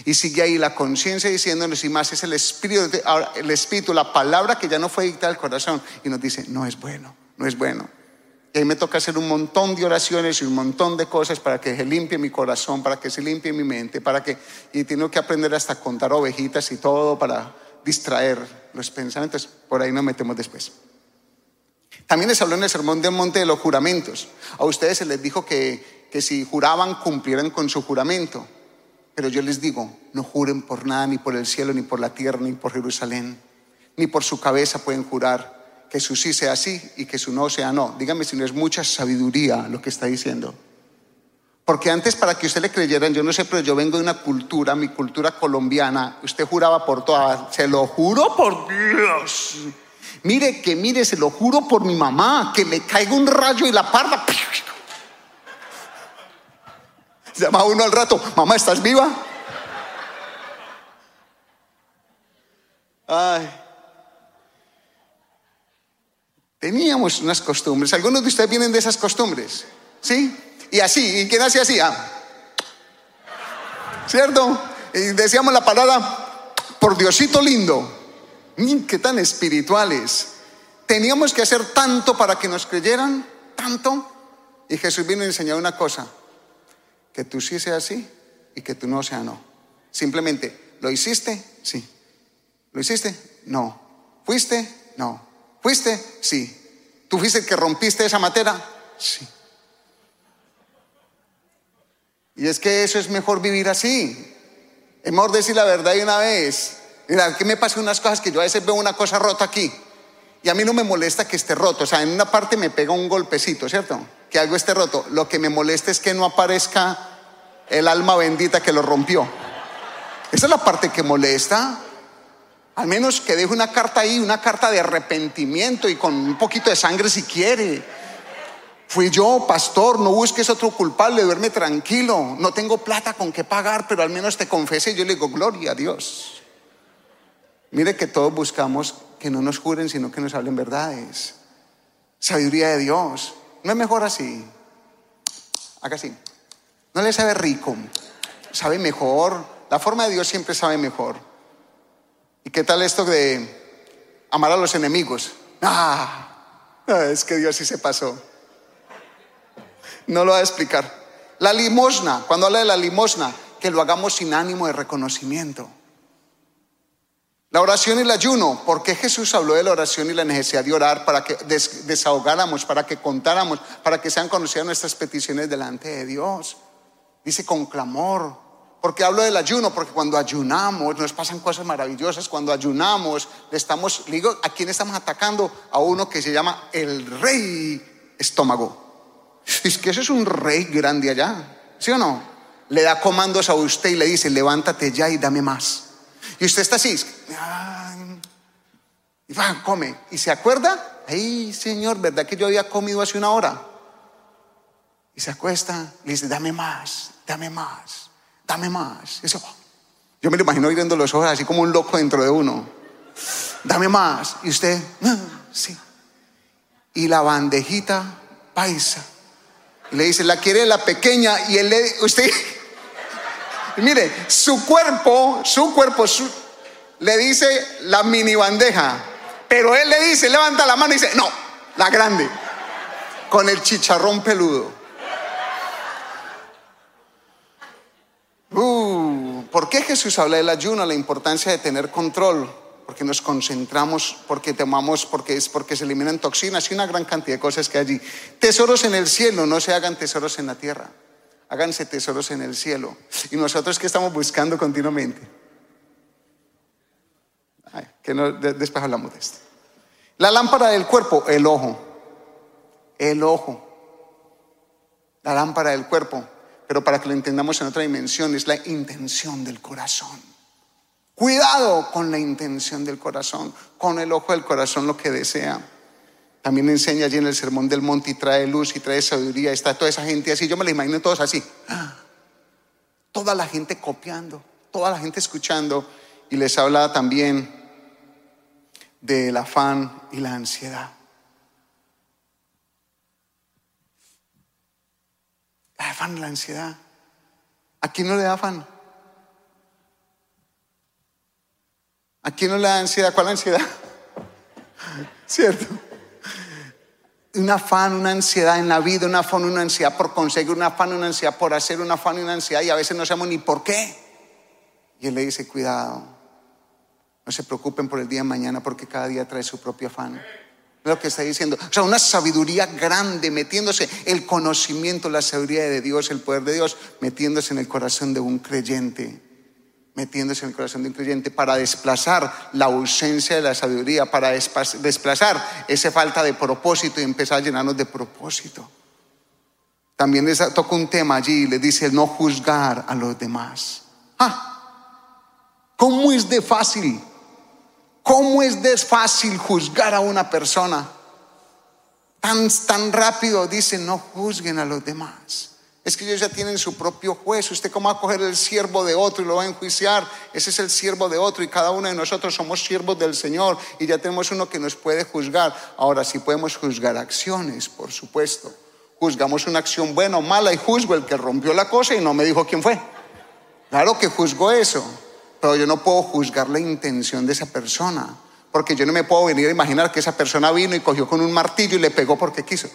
Y sigue ahí la conciencia diciéndonos y más es el espíritu, ahora, el espíritu, la palabra que ya no fue dictada al corazón y nos dice, no es bueno, no es bueno. Y ahí me toca hacer un montón de oraciones y un montón de cosas para que se limpie mi corazón, para que se limpie mi mente, para que, y tengo que aprender hasta contar ovejitas y todo para distraer los pensamientos. Por ahí nos metemos después. También les habló en el sermón del monte de los juramentos. A ustedes se les dijo que, que si juraban, cumplieran con su juramento. Pero yo les digo, no juren por nada, ni por el cielo, ni por la tierra, ni por Jerusalén, ni por su cabeza pueden jurar que su sí sea sí y que su no sea no. Dígame si no es mucha sabiduría lo que está diciendo. Porque antes para que usted le creyeran, yo no sé, pero yo vengo de una cultura, mi cultura colombiana, usted juraba por toda, se lo juro por Dios. Mire que mire, se lo juro por mi mamá, que me caiga un rayo y la parda Llama uno al rato, mamá, ¿estás viva? Ay. Teníamos unas costumbres. Algunos de ustedes vienen de esas costumbres. ¿Sí? Y así. ¿Y quién hacía así? Ah. ¿Cierto? Y decíamos la palabra, por Diosito lindo. qué tan espirituales. Teníamos que hacer tanto para que nos creyeran, tanto. Y Jesús vino y enseñó una cosa que tú sí sea sí y que tú no sea no. Simplemente, ¿lo hiciste? Sí. ¿Lo hiciste? No. ¿Fuiste? No. ¿Fuiste? Sí. ¿Tú fuiste el que rompiste esa materia? Sí. Y es que eso es mejor vivir así. Es mejor decir la verdad de una vez. Mira, que me pasa unas cosas que yo a veces veo una cosa rota aquí. Y a mí no me molesta que esté roto. O sea, en una parte me pega un golpecito, ¿cierto? Que algo esté roto. Lo que me molesta es que no aparezca el alma bendita que lo rompió. Esa es la parte que molesta. Al menos que deje una carta ahí, una carta de arrepentimiento y con un poquito de sangre si quiere. Fui yo, pastor, no busques otro culpable, duerme tranquilo. No tengo plata con qué pagar, pero al menos te confesé. Yo le digo, gloria a Dios. Mire que todos buscamos que no nos juren, sino que nos hablen verdades. Sabiduría de Dios. ¿No es mejor así? Haga así. ¿No le sabe rico? ¿Sabe mejor? La forma de Dios siempre sabe mejor. ¿Y qué tal esto de amar a los enemigos? Ah, es que Dios sí se pasó. No lo va a explicar. La limosna, cuando habla de la limosna, que lo hagamos sin ánimo de reconocimiento. La oración y el ayuno, ¿por qué Jesús habló de la oración y la necesidad de orar para que desahogáramos, para que contáramos, para que sean conocidas nuestras peticiones delante de Dios? Dice con clamor. Porque hablo del ayuno? Porque cuando ayunamos nos pasan cosas maravillosas. Cuando ayunamos, le estamos, digo, ¿a quién estamos atacando? A uno que se llama el rey estómago. Es que eso es un rey grande allá, ¿sí o no? Le da comandos a usted y le dice, levántate ya y dame más. Y usted está así. Y va, come. ¿Y se acuerda? Ay, Señor, ¿verdad que yo había comido hace una hora? Y se acuesta le dice, dame más, dame más, dame más. Yo me lo imagino viendo los ojos así como un loco dentro de uno. Dame más. Y usted, ah, sí. Y la bandejita paisa Y le dice, la quiere la pequeña. Y él le, usted, mire, su cuerpo, su cuerpo, le dice la mini bandeja. Pero él le dice, levanta la mano y dice, no, la grande. Con el chicharrón peludo. Uh, ¿Por qué Jesús habla del ayuno? La importancia de tener control porque nos concentramos, porque temamos, porque es porque se eliminan toxinas y una gran cantidad de cosas que hay allí. Tesoros en el cielo, no se hagan tesoros en la tierra. Háganse tesoros en el cielo. Y nosotros que estamos buscando continuamente. que no, después hablamos de esto. La lámpara del cuerpo, el ojo. El ojo. La lámpara del cuerpo. Pero para que lo entendamos en otra dimensión, es la intención del corazón. Cuidado con la intención del corazón, con el ojo del corazón lo que desea. También enseña allí en el Sermón del Monte y trae luz y trae sabiduría. Está toda esa gente así. Yo me la imagino todos así. Toda la gente copiando, toda la gente escuchando. Y les habla también del afán y la ansiedad. El afán la ansiedad. ¿A quién no le da afán? ¿A quién no le da ansiedad? ¿Cuál ansiedad? ¿Cierto? Un afán, una ansiedad en la vida, un afán, una ansiedad por conseguir, un afán, una ansiedad por hacer, un afán, una ansiedad y a veces no sabemos ni por qué. Y él le dice, cuidado, no se preocupen por el día de mañana porque cada día trae su propio afán. Lo que está diciendo. O sea, una sabiduría grande, metiéndose el conocimiento, la sabiduría de Dios, el poder de Dios, metiéndose en el corazón de un creyente metiéndose en el corazón de un creyente para desplazar la ausencia de la sabiduría, para desplazar esa falta de propósito y empezar a llenarnos de propósito. También les toca un tema allí, le dice no juzgar a los demás. Ah, ¿Cómo es de fácil? ¿Cómo es de fácil juzgar a una persona? Tan, tan rápido dice no juzguen a los demás. Es que ellos ya tienen su propio juez. ¿Usted cómo va a coger el siervo de otro y lo va a enjuiciar? Ese es el siervo de otro y cada uno de nosotros somos siervos del Señor y ya tenemos uno que nos puede juzgar. Ahora sí podemos juzgar acciones, por supuesto. Juzgamos una acción buena o mala y juzgo el que rompió la cosa y no me dijo quién fue. Claro que juzgo eso, pero yo no puedo juzgar la intención de esa persona, porque yo no me puedo venir a imaginar que esa persona vino y cogió con un martillo y le pegó porque quiso.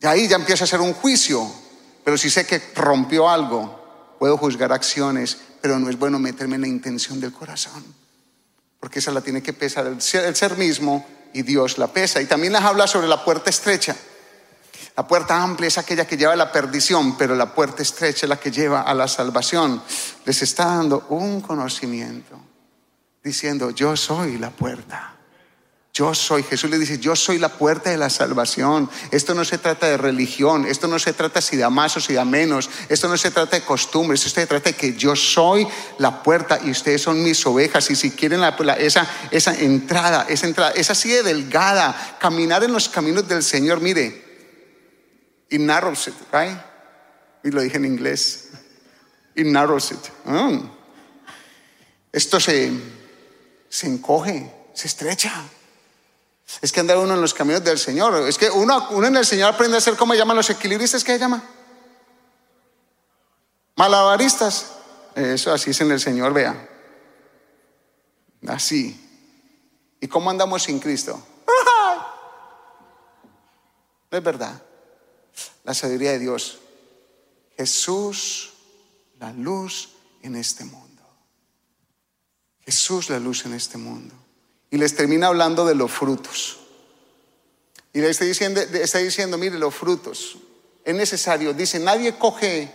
Y ahí ya empieza a ser un juicio. Pero si sé que rompió algo, puedo juzgar acciones, pero no es bueno meterme en la intención del corazón. Porque esa la tiene que pesar el ser, mismo y Dios la pesa. Y también les habla sobre la puerta estrecha. La puerta amplia es aquella que lleva a la perdición, pero la puerta estrecha es la que lleva a la salvación. Les está dando un conocimiento, diciendo, yo soy la puerta. Yo soy, Jesús le dice, yo soy la puerta de la salvación. Esto no se trata de religión, esto no se trata si da más o si da menos, esto no se trata de costumbres, esto se trata de que yo soy la puerta y ustedes son mis ovejas. Y si quieren esa, esa entrada, esa entrada, es así de delgada, caminar en los caminos del Señor, mire, in narrows it, right? Y lo dije en inglés, in narrows it. Mm. Esto se, se encoge, se estrecha. Es que andar uno en los caminos del Señor. Es que uno, uno en el Señor aprende a ser como llaman los equilibristas. ¿Qué se llama? Malabaristas. Eso así es en el Señor, vea. Así. ¿Y cómo andamos sin Cristo? No es verdad. La sabiduría de Dios. Jesús, la luz en este mundo. Jesús, la luz en este mundo y les termina hablando de los frutos. Y le está diciendo, está diciendo mire, los frutos, es necesario, dice, nadie coge,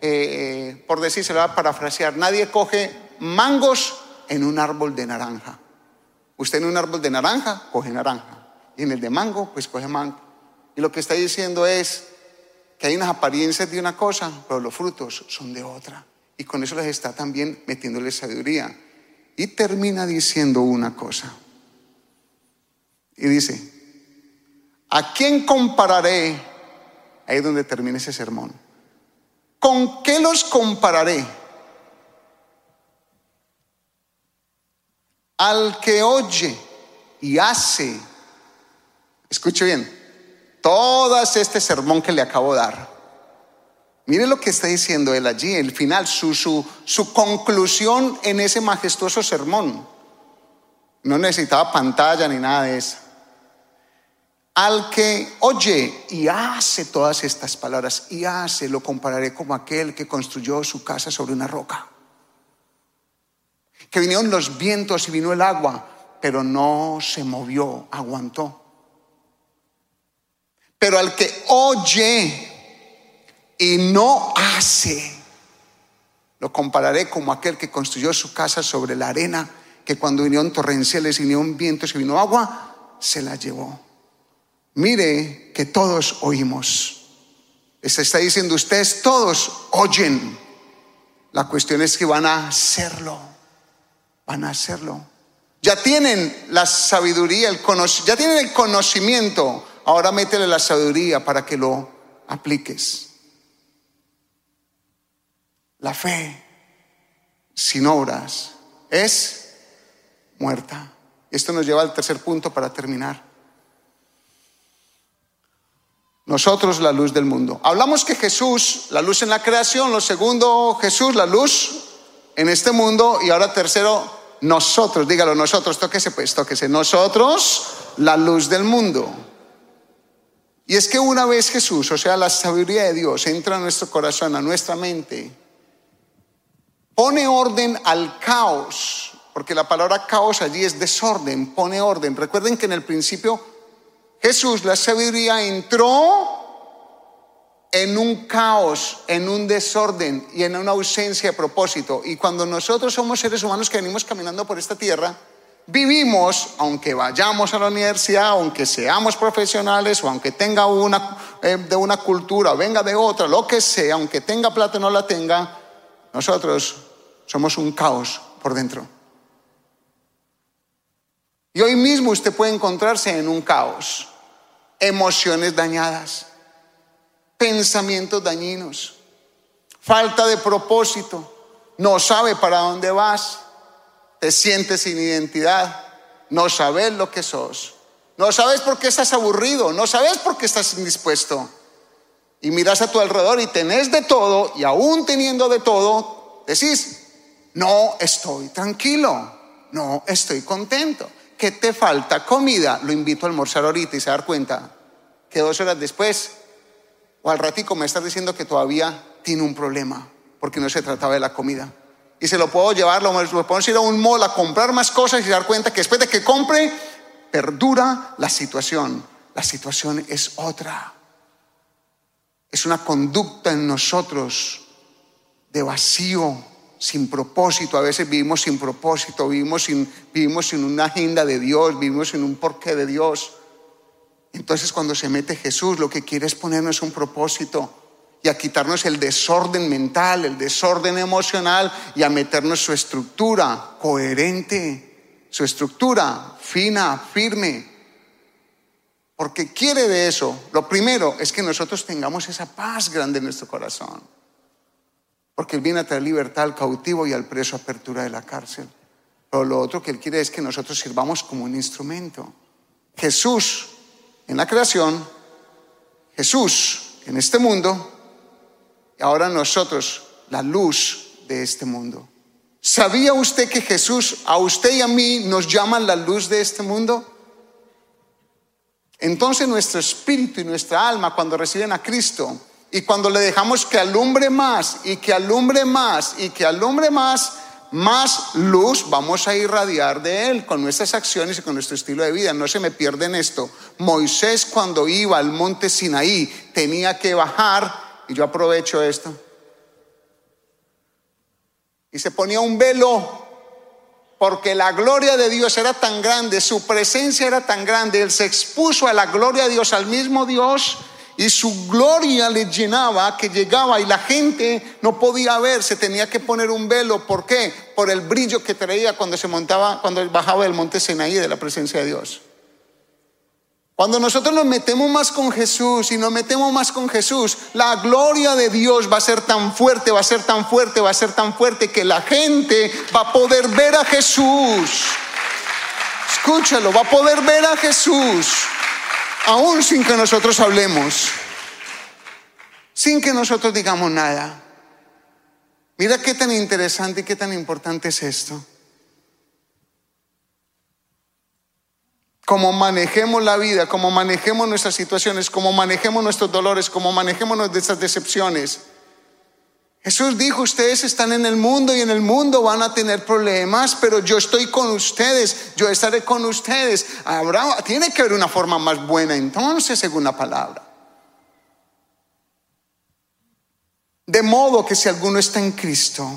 eh, por decir, se lo va a parafrasear, nadie coge mangos en un árbol de naranja. Usted en un árbol de naranja coge naranja, y en el de mango, pues coge mango. Y lo que está diciendo es que hay unas apariencias de una cosa, pero los frutos son de otra. Y con eso les está también metiéndole sabiduría. Y termina diciendo una cosa. Y dice, ¿a quién compararé? Ahí es donde termina ese sermón. ¿Con qué los compararé? Al que oye y hace, escuche bien, todo este sermón que le acabo de dar. Mire lo que está diciendo él allí, el final, su, su, su conclusión en ese majestuoso sermón. No necesitaba pantalla ni nada de eso. Al que oye y hace todas estas palabras y hace, lo compararé como aquel que construyó su casa sobre una roca. Que vinieron los vientos y vino el agua, pero no se movió, aguantó. Pero al que oye y no hace, lo compararé como aquel que construyó su casa sobre la arena, que cuando vinieron torrenciales y vinieron vientos y vino agua, se la llevó. Mire que todos oímos. Está diciendo, ustedes todos oyen. La cuestión es que van a hacerlo. Van a hacerlo. Ya tienen la sabiduría, el ya tienen el conocimiento. Ahora métele la sabiduría para que lo apliques. La fe sin obras es muerta. Esto nos lleva al tercer punto para terminar. Nosotros la luz del mundo. Hablamos que Jesús, la luz en la creación, lo segundo, Jesús, la luz en este mundo y ahora tercero, nosotros, dígalo, nosotros, tóquese pues, tóquese, nosotros la luz del mundo. Y es que una vez Jesús, o sea, la sabiduría de Dios, entra a nuestro corazón, a nuestra mente, pone orden al caos, porque la palabra caos allí es desorden, pone orden. Recuerden que en el principio Jesús, la sabiduría, entró en un caos, en un desorden y en una ausencia de propósito. Y cuando nosotros somos seres humanos que venimos caminando por esta tierra, vivimos, aunque vayamos a la universidad, aunque seamos profesionales o aunque tenga una eh, de una cultura, venga de otra, lo que sea, aunque tenga plata o no la tenga, nosotros somos un caos por dentro. Y hoy mismo usted puede encontrarse en un caos, emociones dañadas, pensamientos dañinos, falta de propósito, no sabe para dónde vas te sientes sin identidad, no sabes lo que sos, no sabes por qué estás aburrido, no sabes por qué estás indispuesto. Y miras a tu alrededor y tenés de todo, y aún teniendo de todo, decís, no estoy tranquilo, no estoy contento. ¿Qué te falta? Comida. Lo invito a almorzar ahorita y se dar cuenta que dos horas después o al ratico me estás diciendo que todavía tiene un problema porque no se trataba de la comida y se lo puedo llevar, lo, puedo ir a un mall a comprar más cosas y dar cuenta que después de que compre, perdura la situación. La situación es otra. Es una conducta en nosotros de vacío, sin propósito. A veces vivimos sin propósito, vivimos sin, vivimos sin una agenda de Dios, vivimos sin un porqué de Dios. Entonces cuando se mete Jesús, lo que quiere es ponernos un propósito y a quitarnos el desorden mental, el desorden emocional y a meternos su estructura coherente, su estructura fina, firme. Porque quiere de eso. Lo primero es que nosotros tengamos esa paz grande en nuestro corazón. Porque Él viene a traer libertad al cautivo y al preso, apertura de la cárcel. Pero lo otro que Él quiere es que nosotros sirvamos como un instrumento. Jesús en la creación, Jesús en este mundo ahora nosotros la luz de este mundo. ¿Sabía usted que Jesús a usted y a mí nos llaman la luz de este mundo? Entonces nuestro espíritu y nuestra alma cuando reciben a Cristo y cuando le dejamos que alumbre más y que alumbre más y que alumbre más, más luz vamos a irradiar de Él con nuestras acciones y con nuestro estilo de vida. No se me pierden esto. Moisés cuando iba al monte Sinaí tenía que bajar y yo aprovecho esto. Y se ponía un velo porque la gloria de Dios era tan grande, su presencia era tan grande, él se expuso a la gloria de Dios, al mismo Dios, y su gloria le llenaba, que llegaba y la gente no podía ver, se tenía que poner un velo. ¿Por qué? Por el brillo que traía cuando se montaba, cuando bajaba del monte Sinaí de la presencia de Dios. Cuando nosotros nos metemos más con Jesús y nos metemos más con Jesús, la gloria de Dios va a ser tan fuerte, va a ser tan fuerte, va a ser tan fuerte que la gente va a poder ver a Jesús. Escúchalo, va a poder ver a Jesús. aún sin que nosotros hablemos, sin que nosotros digamos nada. Mira qué tan interesante y qué tan importante es esto. Cómo manejemos la vida, cómo manejemos nuestras situaciones, cómo manejemos nuestros dolores, cómo manejemos nuestras decepciones. Jesús dijo, ustedes están en el mundo y en el mundo van a tener problemas, pero yo estoy con ustedes, yo estaré con ustedes. Habrá, tiene que haber una forma más buena entonces, según la palabra. De modo que si alguno está en Cristo,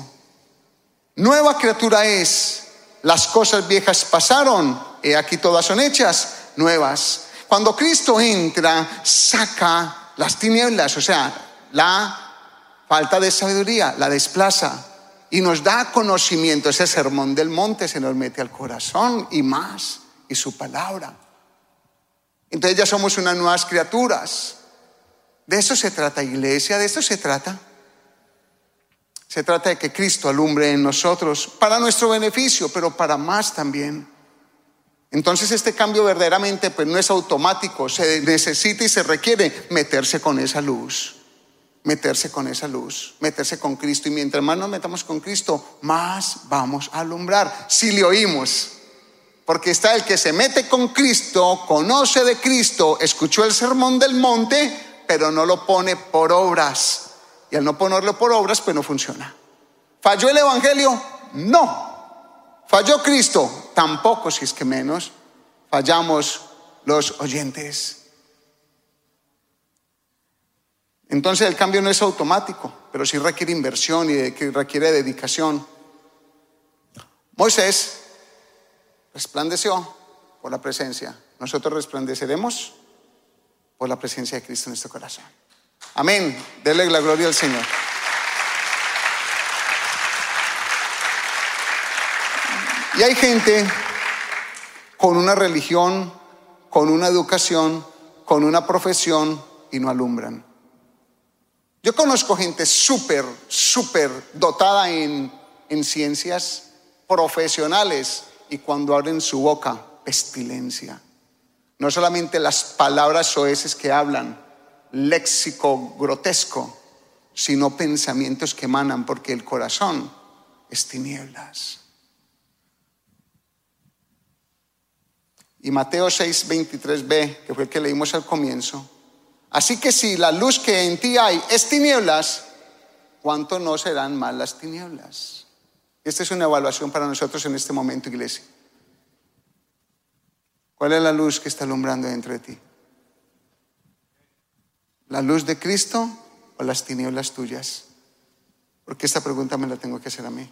nueva criatura es, las cosas viejas pasaron, y aquí todas son hechas nuevas. Cuando Cristo entra, saca las tinieblas, o sea, la falta de sabiduría la desplaza y nos da conocimiento. Ese sermón del monte se nos mete al corazón y más, y su palabra. Entonces ya somos unas nuevas criaturas. De eso se trata, iglesia, de eso se trata. Se trata de que Cristo alumbre en nosotros para nuestro beneficio, pero para más también. Entonces este cambio verdaderamente pues no es automático, se necesita y se requiere meterse con esa luz meterse con esa luz, meterse con Cristo. Y mientras más nos metamos con Cristo, más vamos a alumbrar. Si le oímos. Porque está el que se mete con Cristo, conoce de Cristo, escuchó el sermón del monte, pero no lo pone por obras. Y al no ponerlo por obras, pues no funciona. ¿Falló el Evangelio? No. ¿Falló Cristo? Tampoco, si es que menos. Fallamos los oyentes. Entonces el cambio no es automático, pero sí requiere inversión y requiere dedicación. Moisés resplandeció por la presencia. Nosotros resplandeceremos por la presencia de Cristo en nuestro corazón. Amén. Dele la gloria al Señor. Y hay gente con una religión, con una educación, con una profesión y no alumbran. Yo conozco gente súper, súper dotada en, en ciencias profesionales y cuando abren su boca, pestilencia. No solamente las palabras soeces que hablan, léxico grotesco, sino pensamientos que emanan porque el corazón es tinieblas. Y Mateo 6, 23b, que fue el que leímos al comienzo, Así que si la luz que en ti hay es tinieblas, ¿cuánto no serán más las tinieblas? Esta es una evaluación para nosotros en este momento, iglesia. ¿Cuál es la luz que está alumbrando dentro de ti? ¿La luz de Cristo o las tinieblas tuyas? Porque esta pregunta me la tengo que hacer a mí.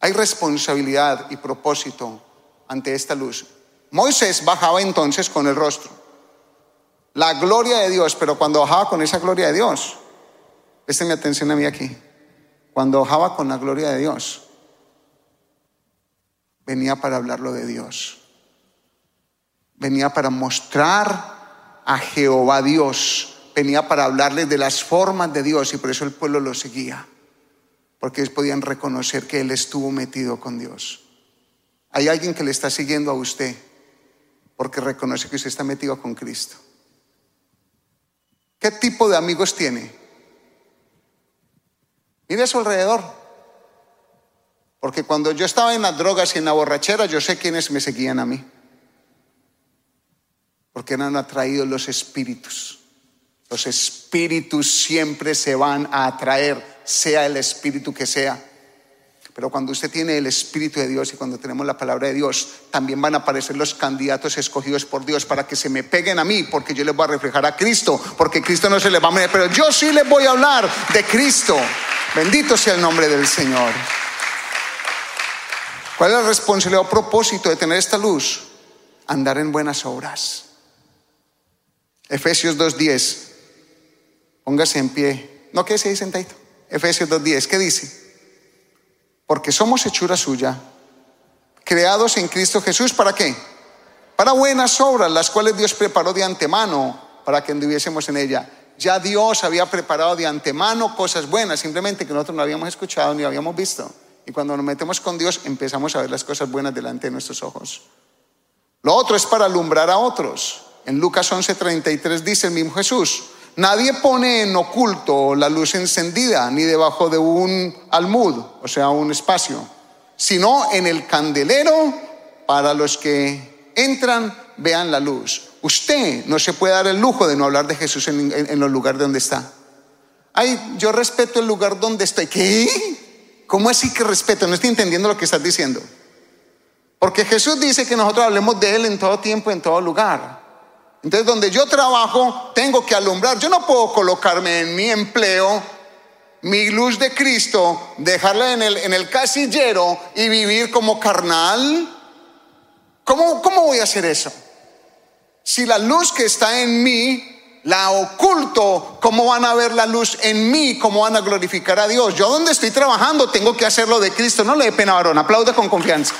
Hay responsabilidad y propósito ante esta luz. Moisés bajaba entonces con el rostro la gloria de Dios, pero cuando bajaba con esa gloria de Dios, mi atención a mí aquí, cuando bajaba con la gloria de Dios, venía para hablarlo de Dios, venía para mostrar a Jehová Dios, venía para hablarles de las formas de Dios y por eso el pueblo lo seguía, porque ellos podían reconocer que Él estuvo metido con Dios. Hay alguien que le está siguiendo a usted porque reconoce que usted está metido con Cristo. ¿Qué tipo de amigos tiene? Mire a su alrededor. Porque cuando yo estaba en las drogas y en la borrachera, yo sé quiénes me seguían a mí. Porque eran atraídos los espíritus. Los espíritus siempre se van a atraer, sea el espíritu que sea. Pero cuando usted tiene el Espíritu de Dios y cuando tenemos la palabra de Dios, también van a aparecer los candidatos escogidos por Dios para que se me peguen a mí, porque yo les voy a reflejar a Cristo, porque Cristo no se les va a meter, pero yo sí les voy a hablar de Cristo. Bendito sea el nombre del Señor. ¿Cuál es la responsabilidad o propósito de tener esta luz? Andar en buenas obras. Efesios 2.10. Póngase en pie. No quede ahí sentadito. Efesios 2.10. ¿Qué dice? Porque somos hechura suya, creados en Cristo Jesús, ¿para qué? Para buenas obras, las cuales Dios preparó de antemano para que anduviésemos en ella. Ya Dios había preparado de antemano cosas buenas, simplemente que nosotros no habíamos escuchado ni habíamos visto. Y cuando nos metemos con Dios empezamos a ver las cosas buenas delante de nuestros ojos. Lo otro es para alumbrar a otros. En Lucas 11:33 dice el mismo Jesús, nadie pone en oculto la luz encendida ni debajo de un almud, o sea, un espacio, sino en el candelero para los que entran vean la luz. Usted no se puede dar el lujo de no hablar de Jesús en, en los lugares donde está. Ay, yo respeto el lugar donde estoy. ¿Qué? ¿Cómo así que respeto? No estoy entendiendo lo que estás diciendo. Porque Jesús dice que nosotros hablemos de Él en todo tiempo, en todo lugar. Entonces, donde yo trabajo, tengo que alumbrar. Yo no puedo colocarme en mi empleo, mi luz de Cristo, dejarla en el, en el casillero y vivir como carnal. ¿Cómo, ¿Cómo voy a hacer eso? Si la luz que está en mí la oculto, ¿cómo van a ver la luz en mí? ¿Cómo van a glorificar a Dios? Yo donde estoy trabajando tengo que hacerlo de Cristo. No le dé pena, varón. Aplaude con confianza.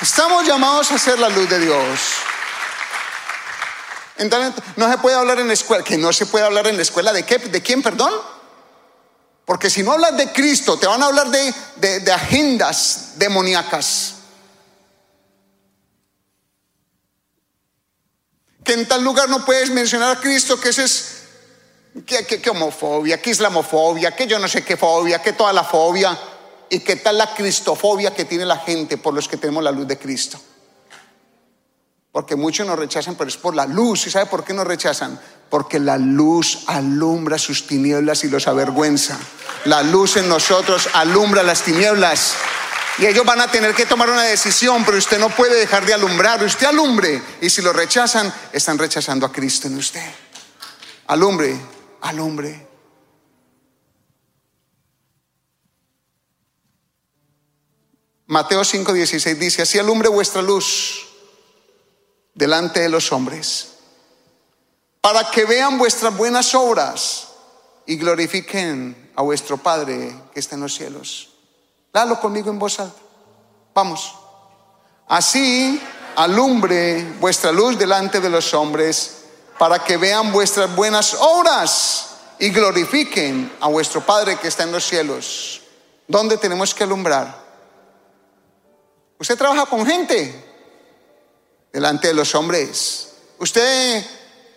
Estamos llamados a hacer la luz de Dios. No se puede hablar en la escuela. ¿Que no se puede hablar en la escuela de qué? ¿De quién, perdón? Porque si no hablas de Cristo, te van a hablar de agendas demoníacas. que en tal lugar no puedes mencionar a Cristo, que ese es, que, que, que, homofobia, que islamofobia, que yo no sé qué fobia, que toda la fobia, y qué tal la cristofobia que tiene la gente por los que tenemos la luz de Cristo. Porque muchos nos rechazan, pero es por la luz. ¿Y sabe por qué nos rechazan? Porque la luz alumbra sus tinieblas y los avergüenza. La luz en nosotros alumbra las tinieblas. Y ellos van a tener que tomar una decisión, pero usted no puede dejar de alumbrar. Usted alumbre. Y si lo rechazan, están rechazando a Cristo en usted. Alumbre, alumbre. Mateo 5:16 dice, así alumbre vuestra luz delante de los hombres, para que vean vuestras buenas obras y glorifiquen a vuestro Padre que está en los cielos. Dalo conmigo en voz alta. Vamos. Así alumbre vuestra luz delante de los hombres para que vean vuestras buenas obras y glorifiquen a vuestro Padre que está en los cielos. ¿Dónde tenemos que alumbrar? Usted trabaja con gente delante de los hombres. Usted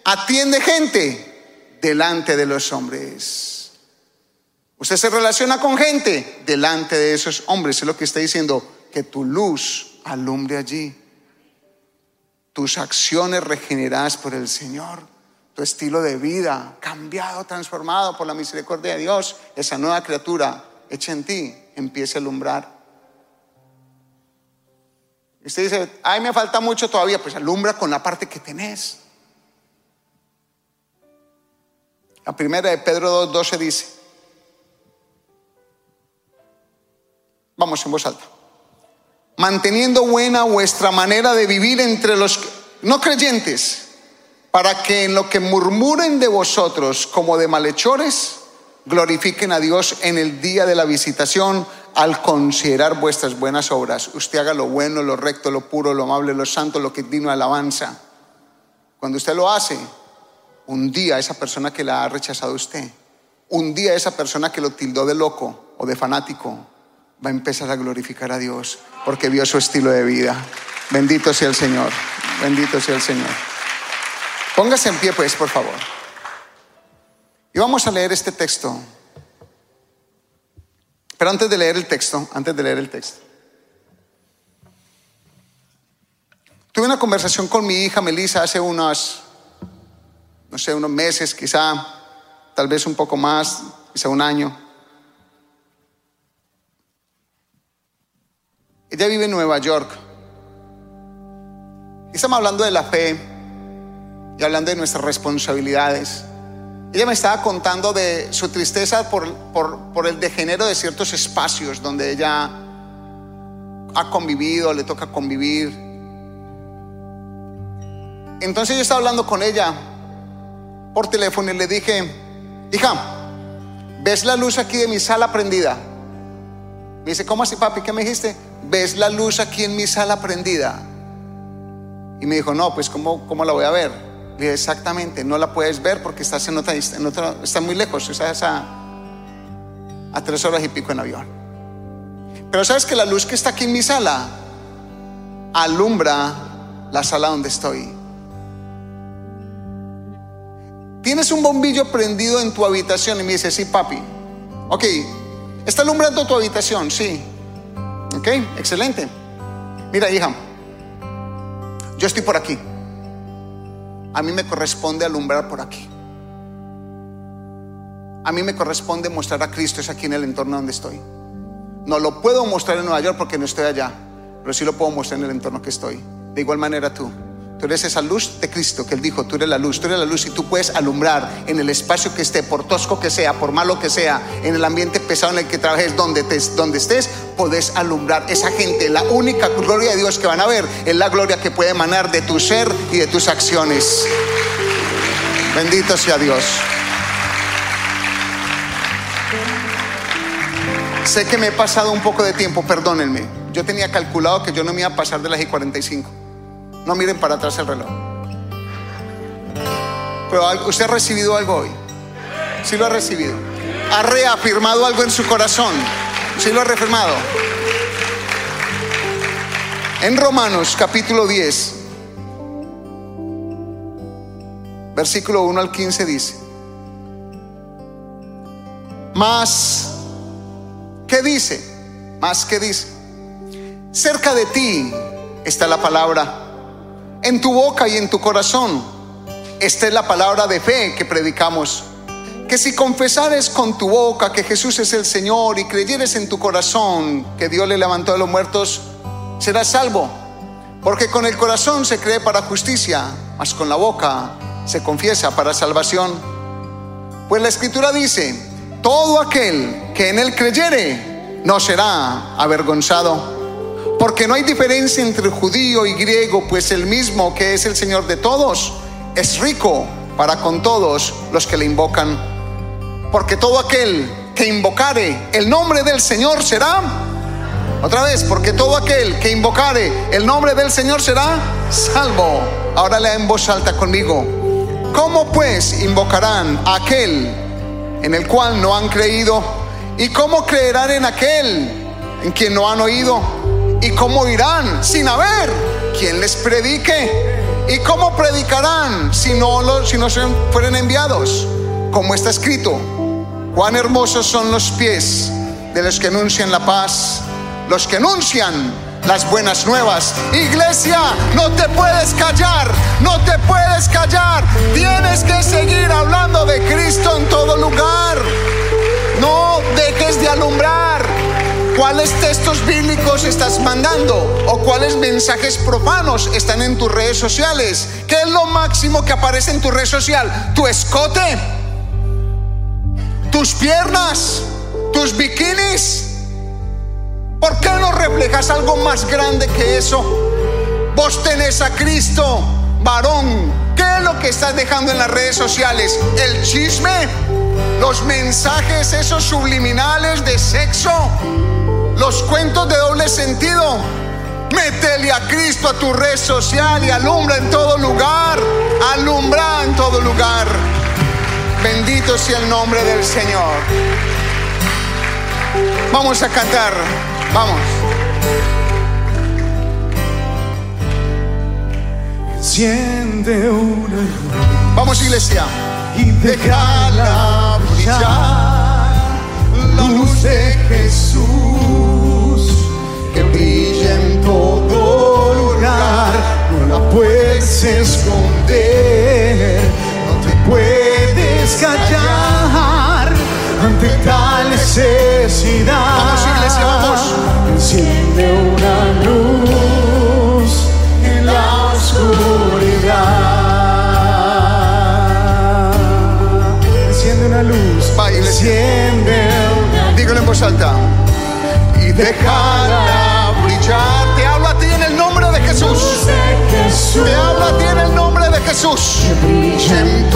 atiende gente delante de los hombres. Usted se relaciona con gente delante de esos hombres. Es lo que está diciendo, que tu luz alumbre allí. Tus acciones regeneradas por el Señor. Tu estilo de vida cambiado, transformado por la misericordia de Dios. Esa nueva criatura hecha en ti empieza a alumbrar. Usted dice, ay, me falta mucho todavía. Pues alumbra con la parte que tenés. La primera de Pedro 2.12 dice, Vamos en voz alta. Manteniendo buena vuestra manera de vivir entre los no creyentes, para que en lo que murmuren de vosotros como de malhechores, glorifiquen a Dios en el día de la visitación al considerar vuestras buenas obras. Usted haga lo bueno, lo recto, lo puro, lo amable, lo santo, lo que digno alabanza. Cuando usted lo hace, un día esa persona que la ha rechazado usted, un día esa persona que lo tildó de loco o de fanático, va a empezar a glorificar a Dios porque vio su estilo de vida. Bendito sea el Señor, bendito sea el Señor. Póngase en pie pues, por favor. Y vamos a leer este texto. Pero antes de leer el texto, antes de leer el texto, tuve una conversación con mi hija Melissa hace unos, no sé, unos meses, quizá, tal vez un poco más, quizá un año. Ella vive en Nueva York. Y estamos hablando de la fe y hablando de nuestras responsabilidades. Ella me estaba contando de su tristeza por, el degenero de ciertos espacios donde ella ha convivido, le toca convivir. Entonces yo estaba hablando con ella por teléfono y le dije, hija, ¿ves la luz aquí de mi sala prendida? Me dice, ¿cómo así papi? ¿Qué me dijiste? ¿ves la luz aquí en mi sala prendida? Y me dijo, no, pues ¿cómo, cómo la voy a ver? Exactamente, no la puedes ver porque estás en otra, en otra muy lejos, estás a, a tres horas y pico en avión. Pero sabes que la luz que está aquí en mi sala alumbra la sala donde estoy. Tienes un bombillo prendido en tu habitación y me dice, sí, papi. Ok, ¿está alumbrando tu habitación? Sí. Ok, excelente. Mira, hija, yo estoy por aquí. A mí me corresponde alumbrar por aquí. A mí me corresponde mostrar a Cristo es aquí en el entorno donde estoy. No lo puedo mostrar en Nueva York porque no estoy allá, pero sí lo puedo mostrar en el entorno que estoy. De igual manera tú. Tú eres esa luz de Cristo que Él dijo, tú eres la luz, tú eres la luz y tú puedes alumbrar en el espacio que esté, por tosco que sea, por malo que sea, en el ambiente pesado en el que trabajes, donde, donde estés, podés alumbrar. Esa gente, la única gloria de Dios que van a ver es la gloria que puede emanar de tu ser y de tus acciones. Bendito sea Dios. Sé que me he pasado un poco de tiempo, perdónenme. Yo tenía calculado que yo no me iba a pasar de las I-45. No miren para atrás el reloj. Pero usted ha recibido algo hoy. Sí lo ha recibido. Ha reafirmado algo en su corazón. Sí lo ha reafirmado. En Romanos capítulo 10, versículo 1 al 15 dice, más, ¿qué dice? Más, ¿qué dice? Cerca de ti está la palabra en tu boca y en tu corazón. Esta es la palabra de fe que predicamos. Que si confesares con tu boca que Jesús es el Señor y creyeres en tu corazón que Dios le levantó de los muertos, serás salvo. Porque con el corazón se cree para justicia, mas con la boca se confiesa para salvación. Pues la escritura dice, todo aquel que en él creyere no será avergonzado. Porque no hay diferencia entre judío y griego, pues el mismo que es el Señor de todos es rico para con todos los que le invocan. Porque todo aquel que invocare el nombre del Señor será, otra vez, porque todo aquel que invocare el nombre del Señor será salvo. Ahora lea en voz alta conmigo. ¿Cómo pues invocarán a aquel en el cual no han creído? ¿Y cómo creerán en aquel en quien no han oído? ¿Y cómo irán sin haber quien les predique? ¿Y cómo predicarán si no, si no fueren enviados? Como está escrito, cuán hermosos son los pies de los que anuncian la paz, los que anuncian las buenas nuevas. Iglesia, no te puedes callar, no te puedes callar. Tienes que seguir hablando de Cristo en todo lugar. No dejes de alumbrar. ¿Cuáles textos bíblicos estás mandando? ¿O cuáles mensajes profanos están en tus redes sociales? ¿Qué es lo máximo que aparece en tu red social? ¿Tu escote? ¿Tus piernas? ¿Tus bikinis? ¿Por qué no reflejas algo más grande que eso? Vos tenés a Cristo, varón. ¿Qué es lo que estás dejando en las redes sociales? ¿El chisme? ¿Los mensajes esos subliminales de sexo? Los cuentos de doble sentido. Métele a Cristo a tu red social y alumbra en todo lugar. Alumbra en todo lugar. Bendito sea el nombre del Señor. Vamos a cantar. Vamos. Enciende una luz. Vamos, iglesia. Y déjala brillar. Luz de Jesús que brilla en todo lugar, no la puedes esconder, no te puedes callar ante tal necesidad. Vamos, iglesia, vamos. Enciende una luz en la oscuridad. Enciende una luz. Va, iglesia. Enciende voz alta. y déjala brillar. Te hablo a ti en el nombre de Jesús. Te hablo a ti en el nombre de Jesús. en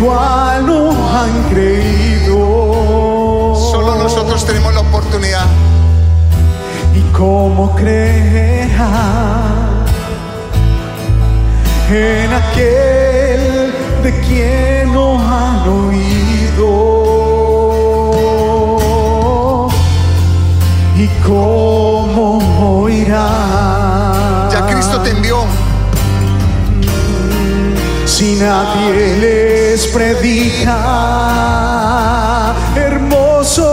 cual no han creído. Solo nosotros tenemos la oportunidad. ¿Y cómo crean en aquel de quien no han oído? Nadie les predica. Hermosos,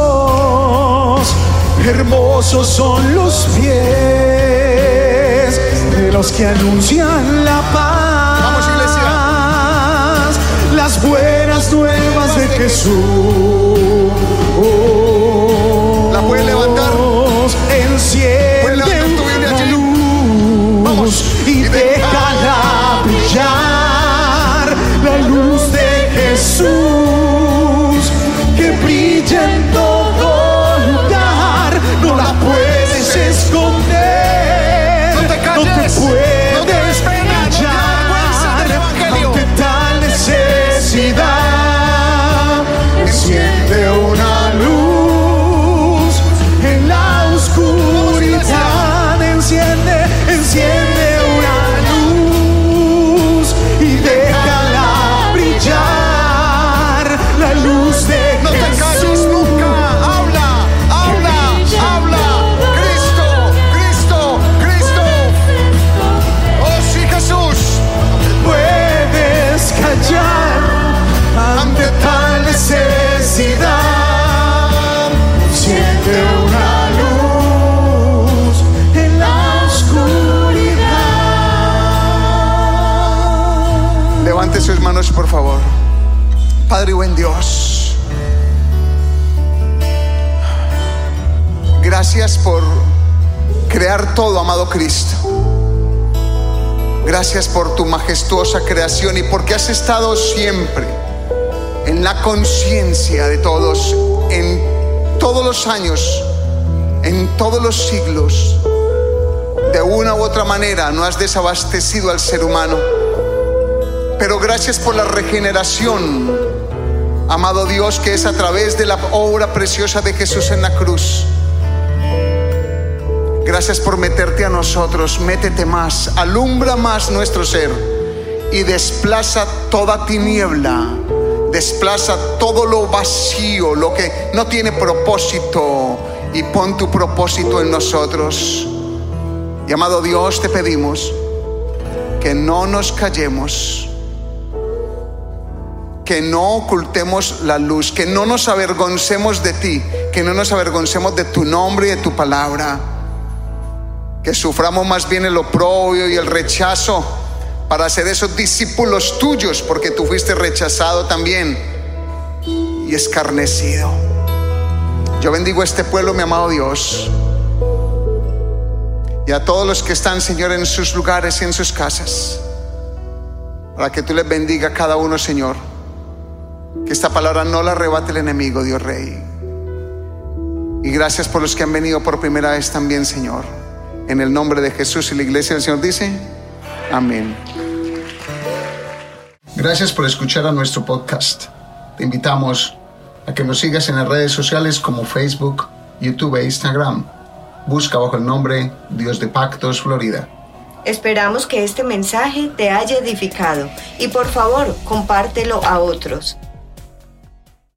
hermosos son los pies de los que anuncian la paz. Vamos, iglesia. Las buenas nuevas de Jesús. ¿La pueden levantar? Padre y buen Dios. Gracias por crear todo, amado Cristo. Gracias por tu majestuosa creación y porque has estado siempre en la conciencia de todos, en todos los años, en todos los siglos. De una u otra manera no has desabastecido al ser humano. Pero gracias por la regeneración, amado Dios, que es a través de la obra preciosa de Jesús en la cruz. Gracias por meterte a nosotros, métete más, alumbra más nuestro ser. Y desplaza toda tiniebla, desplaza todo lo vacío, lo que no tiene propósito. Y pon tu propósito en nosotros. Y amado Dios, te pedimos que no nos callemos, que no ocultemos la luz, que no nos avergoncemos de ti, que no nos avergoncemos de tu nombre y de tu palabra, que suframos más bien el oprobio y el rechazo para ser esos discípulos tuyos, porque tú fuiste rechazado también y escarnecido. Yo bendigo a este pueblo, mi amado Dios, y a todos los que están, Señor, en sus lugares y en sus casas, para que tú les bendiga a cada uno, Señor. Que esta palabra no la arrebate el enemigo, Dios Rey. Y gracias por los que han venido por primera vez también, Señor. En el nombre de Jesús y la iglesia del Señor dice, amén. Gracias por escuchar a nuestro podcast. Te invitamos a que nos sigas en las redes sociales como Facebook, YouTube e Instagram. Busca bajo el nombre Dios de Pactos Florida. Esperamos que este mensaje te haya edificado y por favor compártelo a otros.